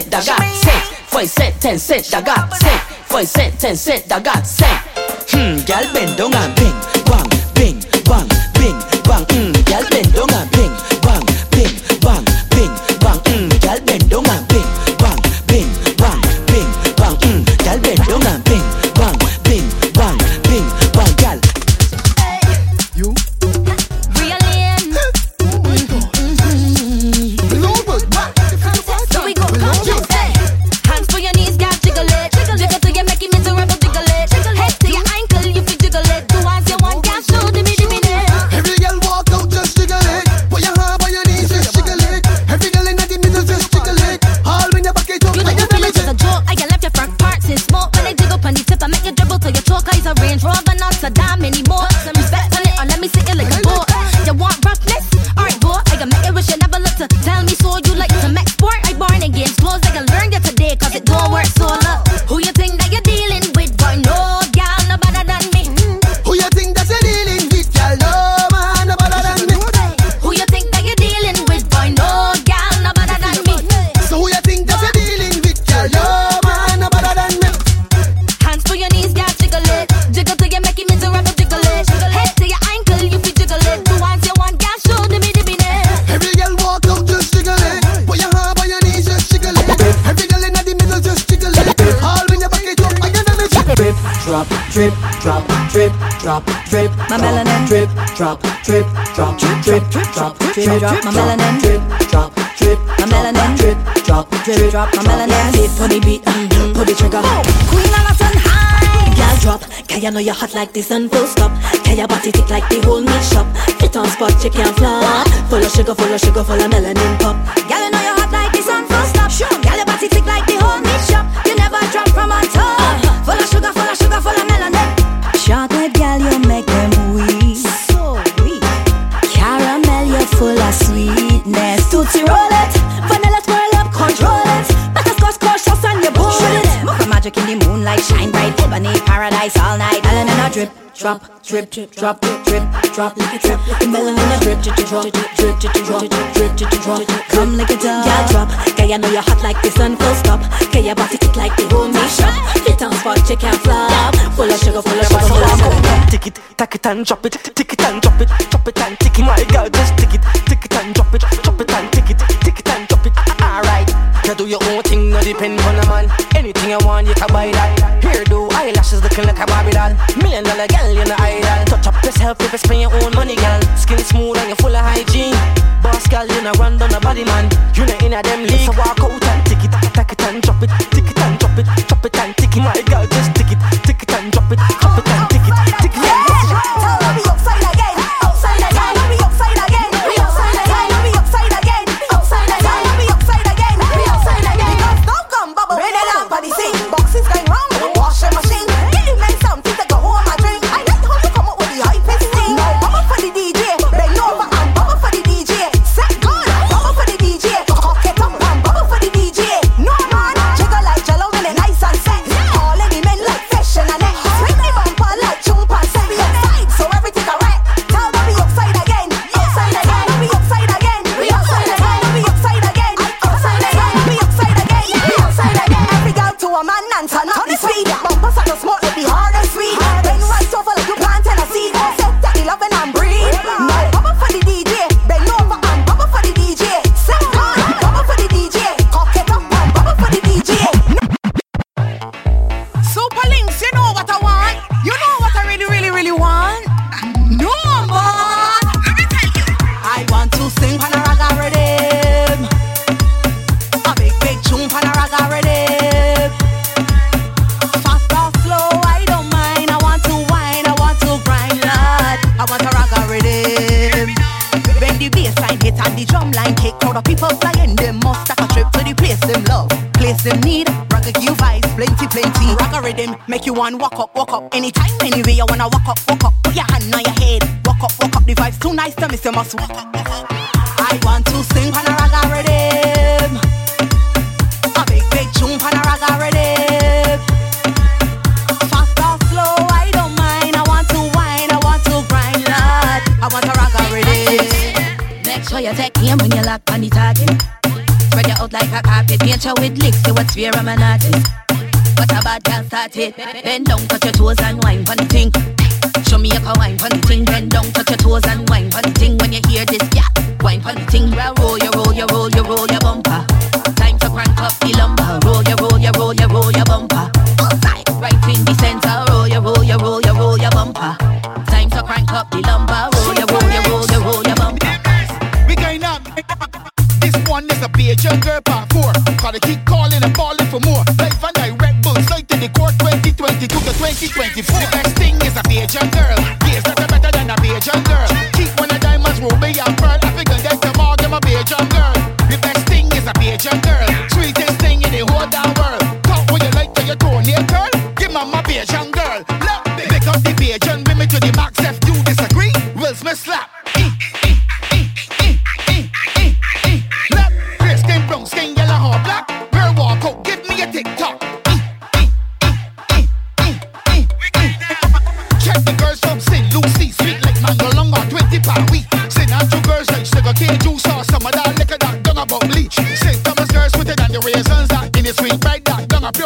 cent, da got cent. Foi cent, ten cent, da got cent. Foi cent, ten cent, da got cent. Hmm, gal bend down and drip, drop, my melanin. Drip, drop, drip, My melanin. drip, drop, drip, drop, my melanin. Beat for the beat, mm-hmm. pull the trigger. Queen on a sun high. Girl drop, can you know you hot like this and full stop? Can your body tick like the whole meat shop? Fit on spot, can't flop. Full of sugar, full of sugar, full of melanin pop. Drop, drip, drip, drop, drip, drop, like a drip, like a drip, drip, drip, drip, drop, drip, drip, drop. Come like a dove. Girl drop, can you know you're hot like the sun full stop? Can your body tick like the whole meat shop? Fit on spot, you can't flop. Full of sugar, full of sugar, full of melanin. Tick it, tack it and drop it, tick it and drop it, drop it and tick it. My girl, just tick it, tick it and drop it, drop it it, you do your own thing, no depend on a man. Anything you want, you can buy that. Hairdo, eyelashes looking like a Barbie doll. Million dollar girl, you're the idol. Touch up yourself if you spend your own money, girl. Skin smooth and you're full of hygiene. Boss girl, you know run down the body, man. You know in a them league. So walk out and tick it, tack it and drop it, tick it and drop it, drop it and tick it. My girl, just tick it, tick it and drop it, drop people flying, them must take a trip to the place them love, place them need. Give you vibes, plenty, plenty. Raga rhythm make you want walk up, walk up. Anytime, anyway, you wanna walk up, walk up. Put your hand on your head, walk up, walk up. The vibes too nice to miss, you must walk up. I want to sing on a raga you take aim when you lock on the target. Spread you out like a carpet, paint you with licks, you what's swear I'm an artist. But a bad girl started, bend down, touch your toes and wine for the thing. Show me you can wine for the thing, bend down, touch your toes and wine for the thing. When you hear this, yeah, wine for the thing, you roll, you roll, you roll, you roll your bumper. Time to crank up the lumber. Get your girl part four. Gotta keep calling and falling for more. Life and direct bullseye to the court. 2022 to 2024. The best thing is a Bajan girl.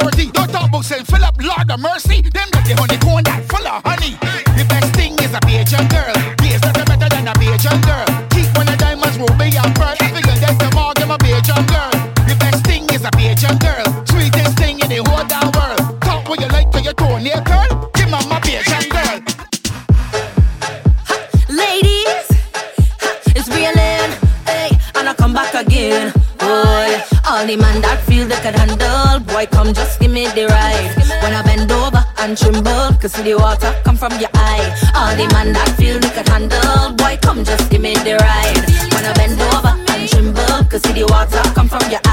purity. Don't talk about self fill up, Lord of mercy. Them got the honeycomb that full of honey. The best thing is a Bajan girl. Yes, that's better than a Bajan girl. Keep one of diamonds, ruby and pearl. girl that's the mark of a Bajan girl. The best thing is a Bajan girl. Sweetest thing in the whole damn world. Talk what you like to your toenail curl. Give mama Bajan girl. Ladies, it's real hey, and I come back again. Boy, all the man that feel they can handle boy, come just give me the ride. When I bend over and tremble, cause see the water come from your eye. All the man that feel me can handle, boy, come just give me the ride. When I bend over and tremble, cause see the water come from your eye.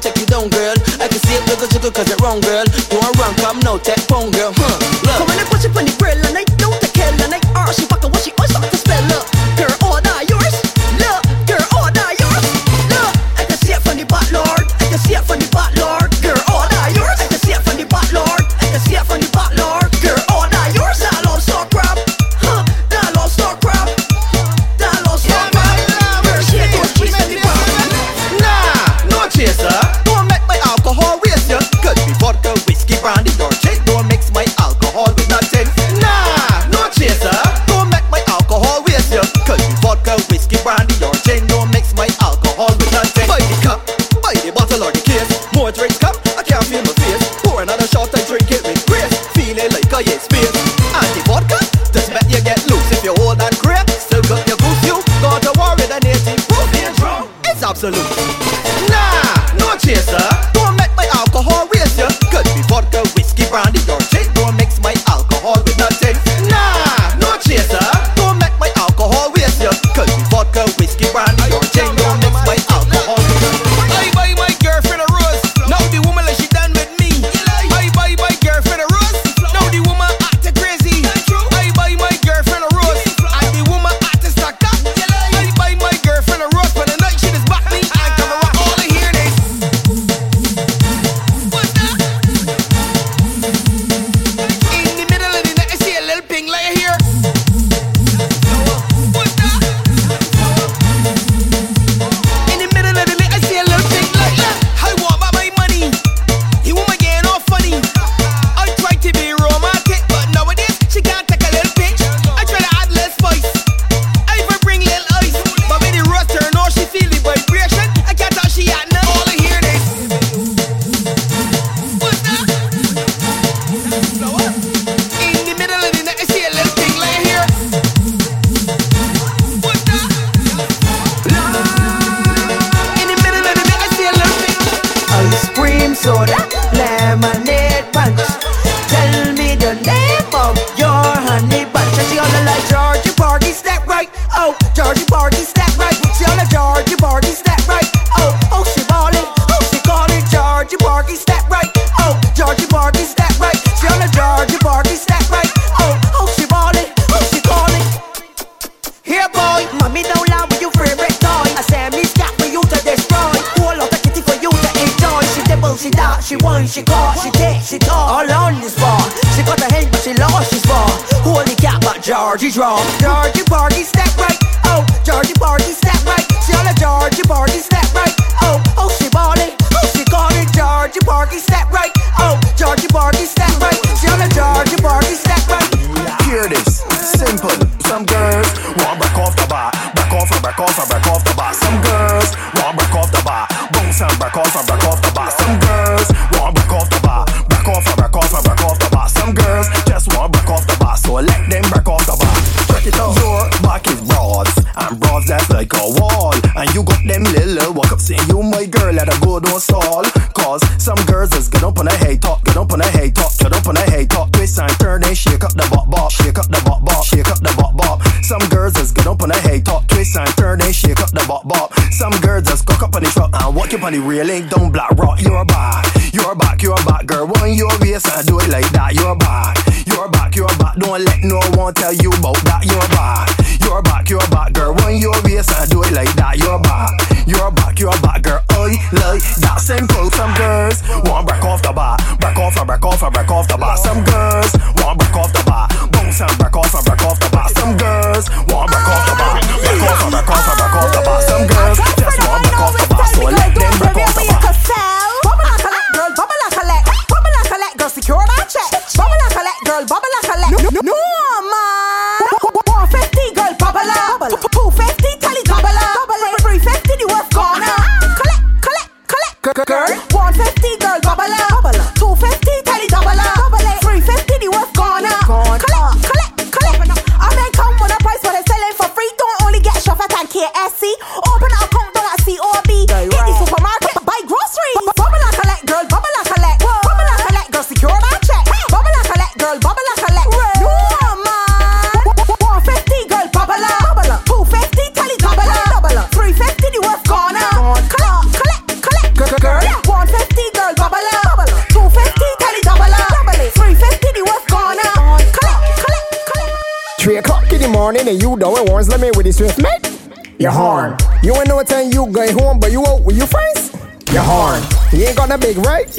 take you down, girl. I can see it look jiggle jiggle cause it wrong, girl. Go around, come now, take phone, girl. Hmm.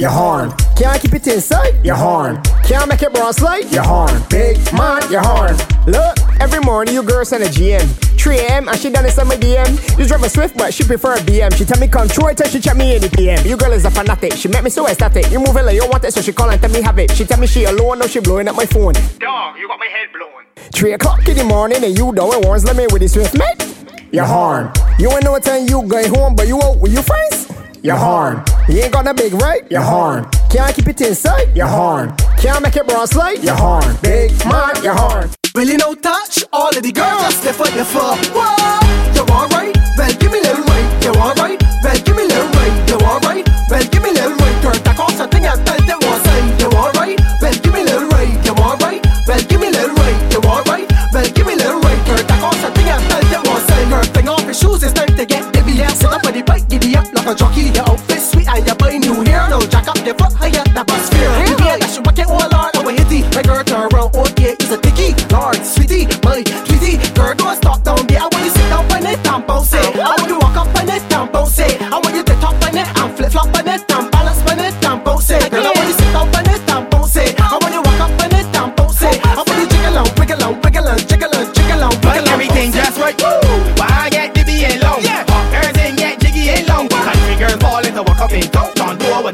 Got no big right. Your horn. Can't keep it inside. Your horn. Can't make it bronze light. Your horn. Big man. Your horn. Look, every morning you girls send a GM. 3 a.m. and she done it on my DM. You drive a Swift, but she prefer a BM. She tell me control till she check me in the PM. You girl is a fanatic. She make me so ecstatic. You moving like you want it, so she call and tell me have it. She tell me she alone, now she blowing up my phone. Dog, you got my head blown. Three o'clock in the morning and you doing warns let me with the Swift mate. Your horn. You ain't no time you going home, but you out with your friends. Your horn. You ain't got no big right. Your horn. Can't keep it inside. Your horn. Can't make it bronze light. Your horn. Big man. Your horn. Really no touch, all of the girls just step on your foot. Whoa, you alright? Well, give me a little right. You alright? Well, give me a little right. You alright? Well, give me a little right. Girl, take off something and tell them what's say. You alright? Well, give me a little right. You alright? Well, give me a little right. You alright? Well, give me a little right. Girl, take off something and tell them what's say. Girl, take off your shoes, it's time to get the BM. Sit up on the bike, giddy up like a jockey. Your outfit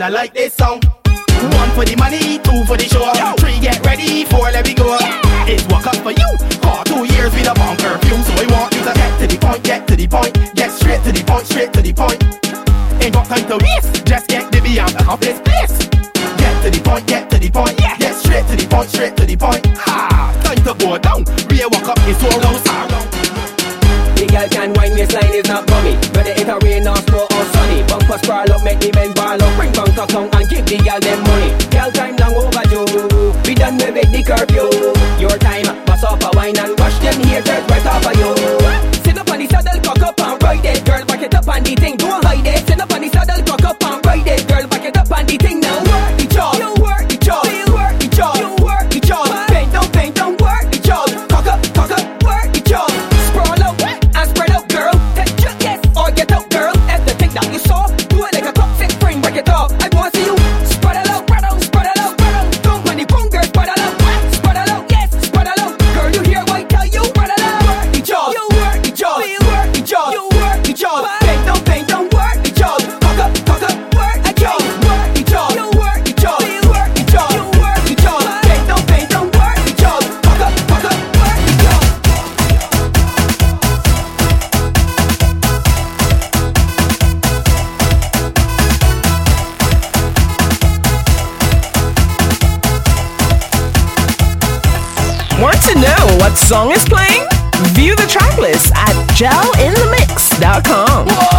I like this song. One for the money, two for the show. Three get ready, four let me go. It's walk up for you. Oh, two years with a bomb perfume, so I want you to get to the point, get to the point, get straight to the point, straight to the point. Ain't got time to waste, just get the back up this place. Get to the point, get to the point. Get straight to the point, straight to the point. Ha! Time to go down. Real walk up is so low, The girl can wine, waistline is not bummy. Whether it a rain or snow or sunny. Bumper sprawl up, make the men ball up. Bring bunk song is playing? View the track list at jelinthemix.com.